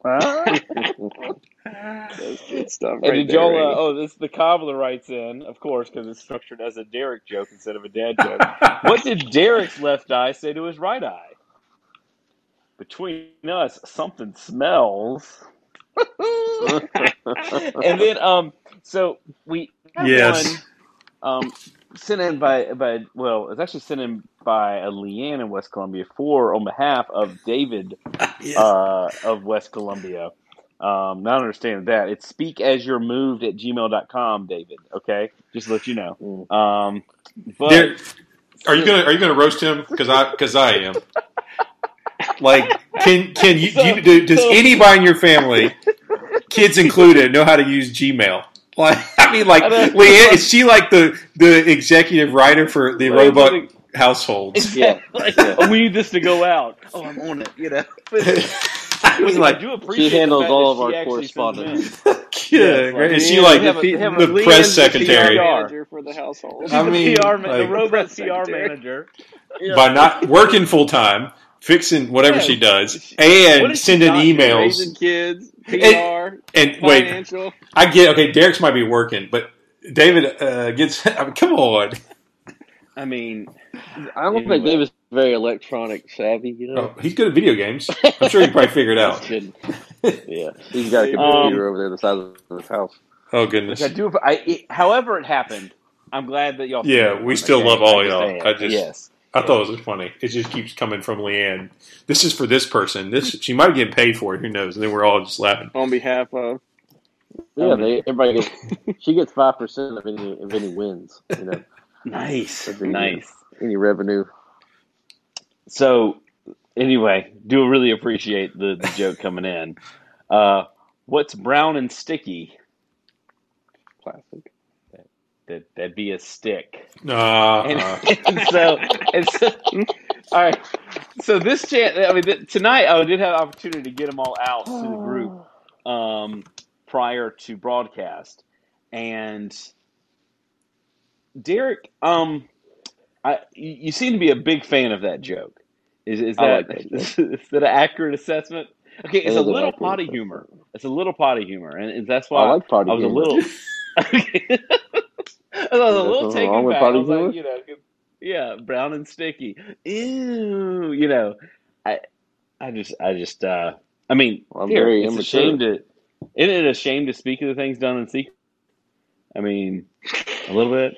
S2: Huh?
S1: That's good stuff.
S2: And
S1: right
S2: did y'all?
S1: Randy.
S2: Uh, oh, this the cobbler writes in, of course, because it's structured as a Derek joke instead of a dad joke. what did Derek's left eye say to his right eye? Between us, something smells. and then, um, so we have
S3: Yes.
S2: one, um, sent in by by well, it's actually sent in by a Leanne in West Columbia for on behalf of David
S3: Yes.
S2: uh, of West Columbia. Um, not understand that. It's speak as you're moved at gmail.com, David. Okay. Just to let you know. Um, but
S3: Derek, are you gonna are you gonna roast him? Because I because I am. Like, can can you, do you do, does
S2: So-
S3: anybody in your family, kids included, know how to use Gmail? Like, I mean, like,
S2: I.
S3: Leanne, is she like the the executive writer for the
S2: Like,
S3: robot
S2: like-
S3: households?
S4: Yeah.
S2: like, oh, we need this to go out. Oh, I'm on it, you know.
S3: I mean, like,
S2: do appreciate
S4: She handles all of our
S2: actually sends them
S4: correspondence.
S2: in.
S3: yeah,
S2: Yes,
S3: great.
S2: like,
S3: is she like
S2: have a-
S3: the,
S2: have a
S3: the
S2: Leanne's
S3: press
S2: the
S3: secretary?
S2: PR.
S1: manager for the household.
S2: She's
S3: I
S2: the
S3: mean,
S2: PR
S3: like-
S2: the robot PR
S1: secretary.
S2: manager.
S3: by not working full time, fixing whatever
S2: Yes.
S3: she does, and sending emails.
S1: Raising kids, PR,
S3: And wait,
S1: financial.
S3: I get okay. Derek's might be working, but David uh, gets. I mean, come on.
S2: I mean,
S4: I don't
S2: Anyway.
S4: think David's very electronic savvy, you know.
S3: Oh, he's good at video games. I'm sure he probably figured it out.
S4: Yeah, he's got a
S1: Um,
S4: computer over there the size of his house.
S3: Oh goodness.
S2: I do. I, it, however, it happened. I'm glad that y'all.
S3: Yeah, we still
S2: Okay,
S3: love all y'all. I just-
S2: yes.
S3: I thought it was funny. It just keeps coming from Leanne. This is for this person. This she might be getting paid for it. Who knows? And then we're all just laughing.
S1: On behalf of
S4: Yeah, they everybody gets. she gets five percent of any of any wins. You know,
S2: Nice,
S4: That'd
S2: nice.
S4: any revenue.
S2: So, anyway, do really appreciate the, the joke coming in. Uh, what's brown and sticky?
S1: plastic.
S2: That that'd be a stick.
S3: Uh,
S2: And, and so, and so, all right. So this chance, I mean, th- tonight I did have opportunity to get them all out to the group um, prior to broadcast, and Derek, um, I you you seem to be a big fan of that joke. Is is that
S1: like that
S2: is, that an accurate assessment? Okay, it's a little potty humor. It's a little potty humor, and, and that's why
S4: I like potty
S2: I was
S4: humor.
S2: a little. I was a little
S4: nothing
S2: taken
S4: wrong with
S2: back. I was like, you know, 'cause- yeah, brown and sticky. Ew, you know, I, I just, I just, uh, I mean,
S4: I'm
S2: here,
S4: very
S2: it's a
S4: immature.
S2: shame to, isn't it a shame to speak of the things done in secret? I mean, a little bit.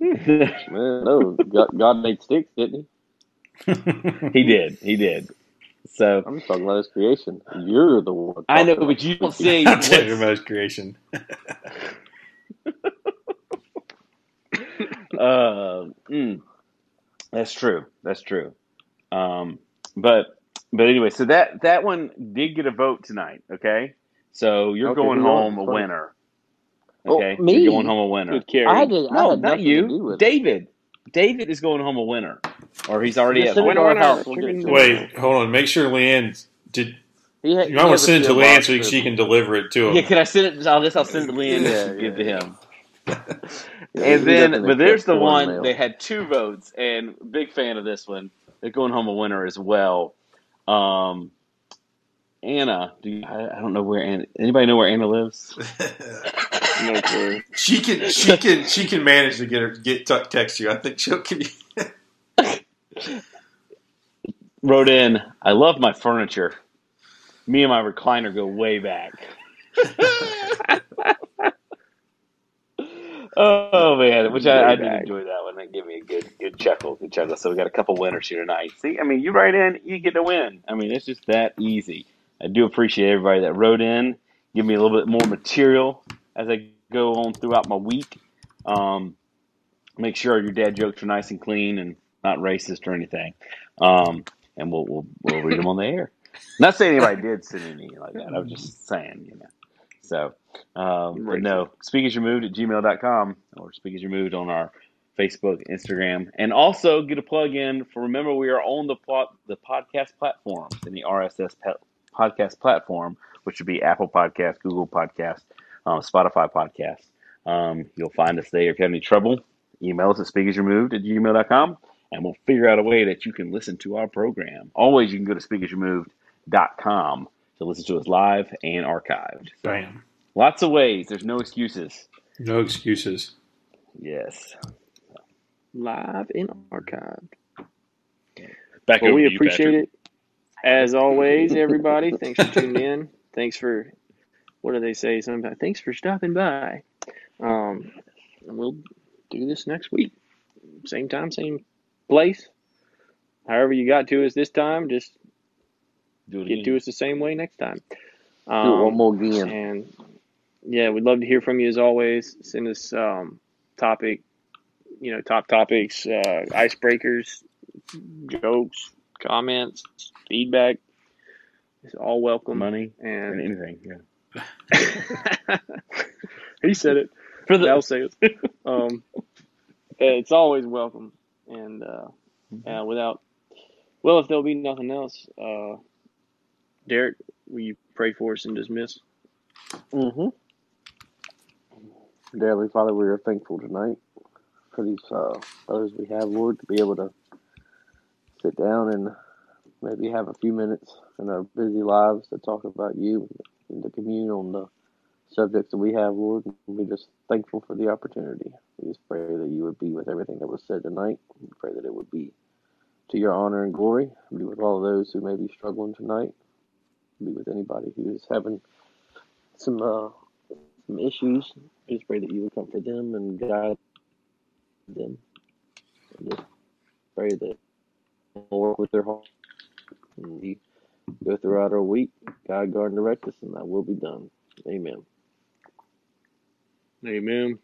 S4: Man, no, God, God made sticks, didn't he?
S2: he did, he did. So
S4: I'm just talking about his creation. You're the one.
S2: I know, but you don't see
S3: I'm telling you
S2: what's,
S3: about his creation.
S2: Uh, mm, that's true. That's true. Um, but but anyway, so that that one did get a vote tonight. Okay, so you're
S4: Okay,
S2: going home a winner.
S4: Oh,
S2: Okay,
S4: me?
S2: you're going home a winner.
S1: Good carry.
S4: I had to. I
S2: No, not
S4: nothing to do
S2: you,
S4: with it.
S2: David. David is going home a winner, or he's already
S4: Just
S2: at
S4: send it
S2: home.
S4: to our
S1: Winner,
S4: house. We'll get it
S1: winner.
S4: to
S3: Wait, hold on. Make sure Leanne did.
S4: He had,
S3: You might want to send it to
S4: PO
S3: Leanne so
S4: to-
S3: she can deliver it to him.
S2: Yeah, can I send it? I'll just I'll send it to Leanne
S4: Yeah,
S2: and give
S4: yeah,
S2: to him.
S4: Yeah,
S2: And then, but there's the one
S4: mail.
S2: they had two votes, and big fan of this one. They're going home a winner as well. Um, Anna, do you, I, I don't know where Anna. Anybody know where Anna lives?
S1: No clue.
S3: she can. She can. She can manage to get her get t- text you. I think she'll give you.
S2: Wrote in, I love my furniture. Me and my recliner go way back. Oh man, which I, I did enjoy that one. That gave me a good good chuckle, good chuckle. So we got a couple winners here tonight. See, I mean, you write in, you get to win. I mean, it's just that easy. I do appreciate everybody that wrote in. Give me a little bit more material as I go on throughout my week. Um, make sure your dad jokes are nice and clean and not racist or anything. Um, and we'll, we'll we'll read them on the air. Not saying anybody did send anything like that. I was just saying, you know. So, um, but no, speak as you moved at gmail.com or speak as you moved on our Facebook, Instagram, and also get a plug in for remember we are on the plot the podcast platforms in the RSS pe- podcast platform, which would be Apple Podcast, Google Podcast, uh, Spotify Podcast. Um, you'll find us there. If you have any trouble, email us at speakersremoved at gmail.com and we'll figure out a way that you can listen to our program. Always, you can go to speakersremoved.com to listen to us live and archived.
S3: Bam.
S2: Lots of ways. There's no excuses.
S3: No excuses.
S2: Yes.
S1: Live and archived.
S2: Back
S1: Well,
S2: over
S1: we
S2: to you,
S1: appreciate it. As always, everybody, thanks for tuning in. Thanks for, what do they say sometimes? Thanks for stopping by. Um, and we'll do this next week. Same time, same place. However you got to us this time, just
S2: Do it
S1: get
S2: again.
S1: to us the same way next time.
S4: Do it one
S1: Um,
S4: more again.
S1: and yeah, we'd love to hear from you as always. Send us um, topic, you know, top topics, uh, icebreakers, jokes, comments, feedback. It's all welcome.
S2: money or
S1: And
S2: anything. Yeah.
S1: he said it.
S2: For the
S1: I'll say it. Um, it's always welcome. And uh, uh, without, well, if there'll be nothing else, uh, Derek, will you pray for us and dismiss?
S4: Mm-hmm. Dear Heavenly Father, we are thankful tonight for these uh, brothers we have, Lord, to be able to sit down and maybe have a few minutes in our busy lives to talk about you and to commune on the subjects that we have, Lord. We're just thankful for the opportunity. We just pray that you would be with everything that was said tonight. We pray that it would be to your honor and glory. Be with all those who may be struggling tonight. Be with anybody who is having some uh, some issues. We just pray that you would comfort them and guide them. And just pray that they'll work with their heart. And we go throughout our week, God guard and direct us, and that will be done. Amen.
S1: Amen.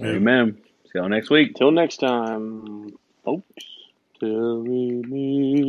S2: Amen. See y'all next week.
S1: Till next time, folks. Till we meet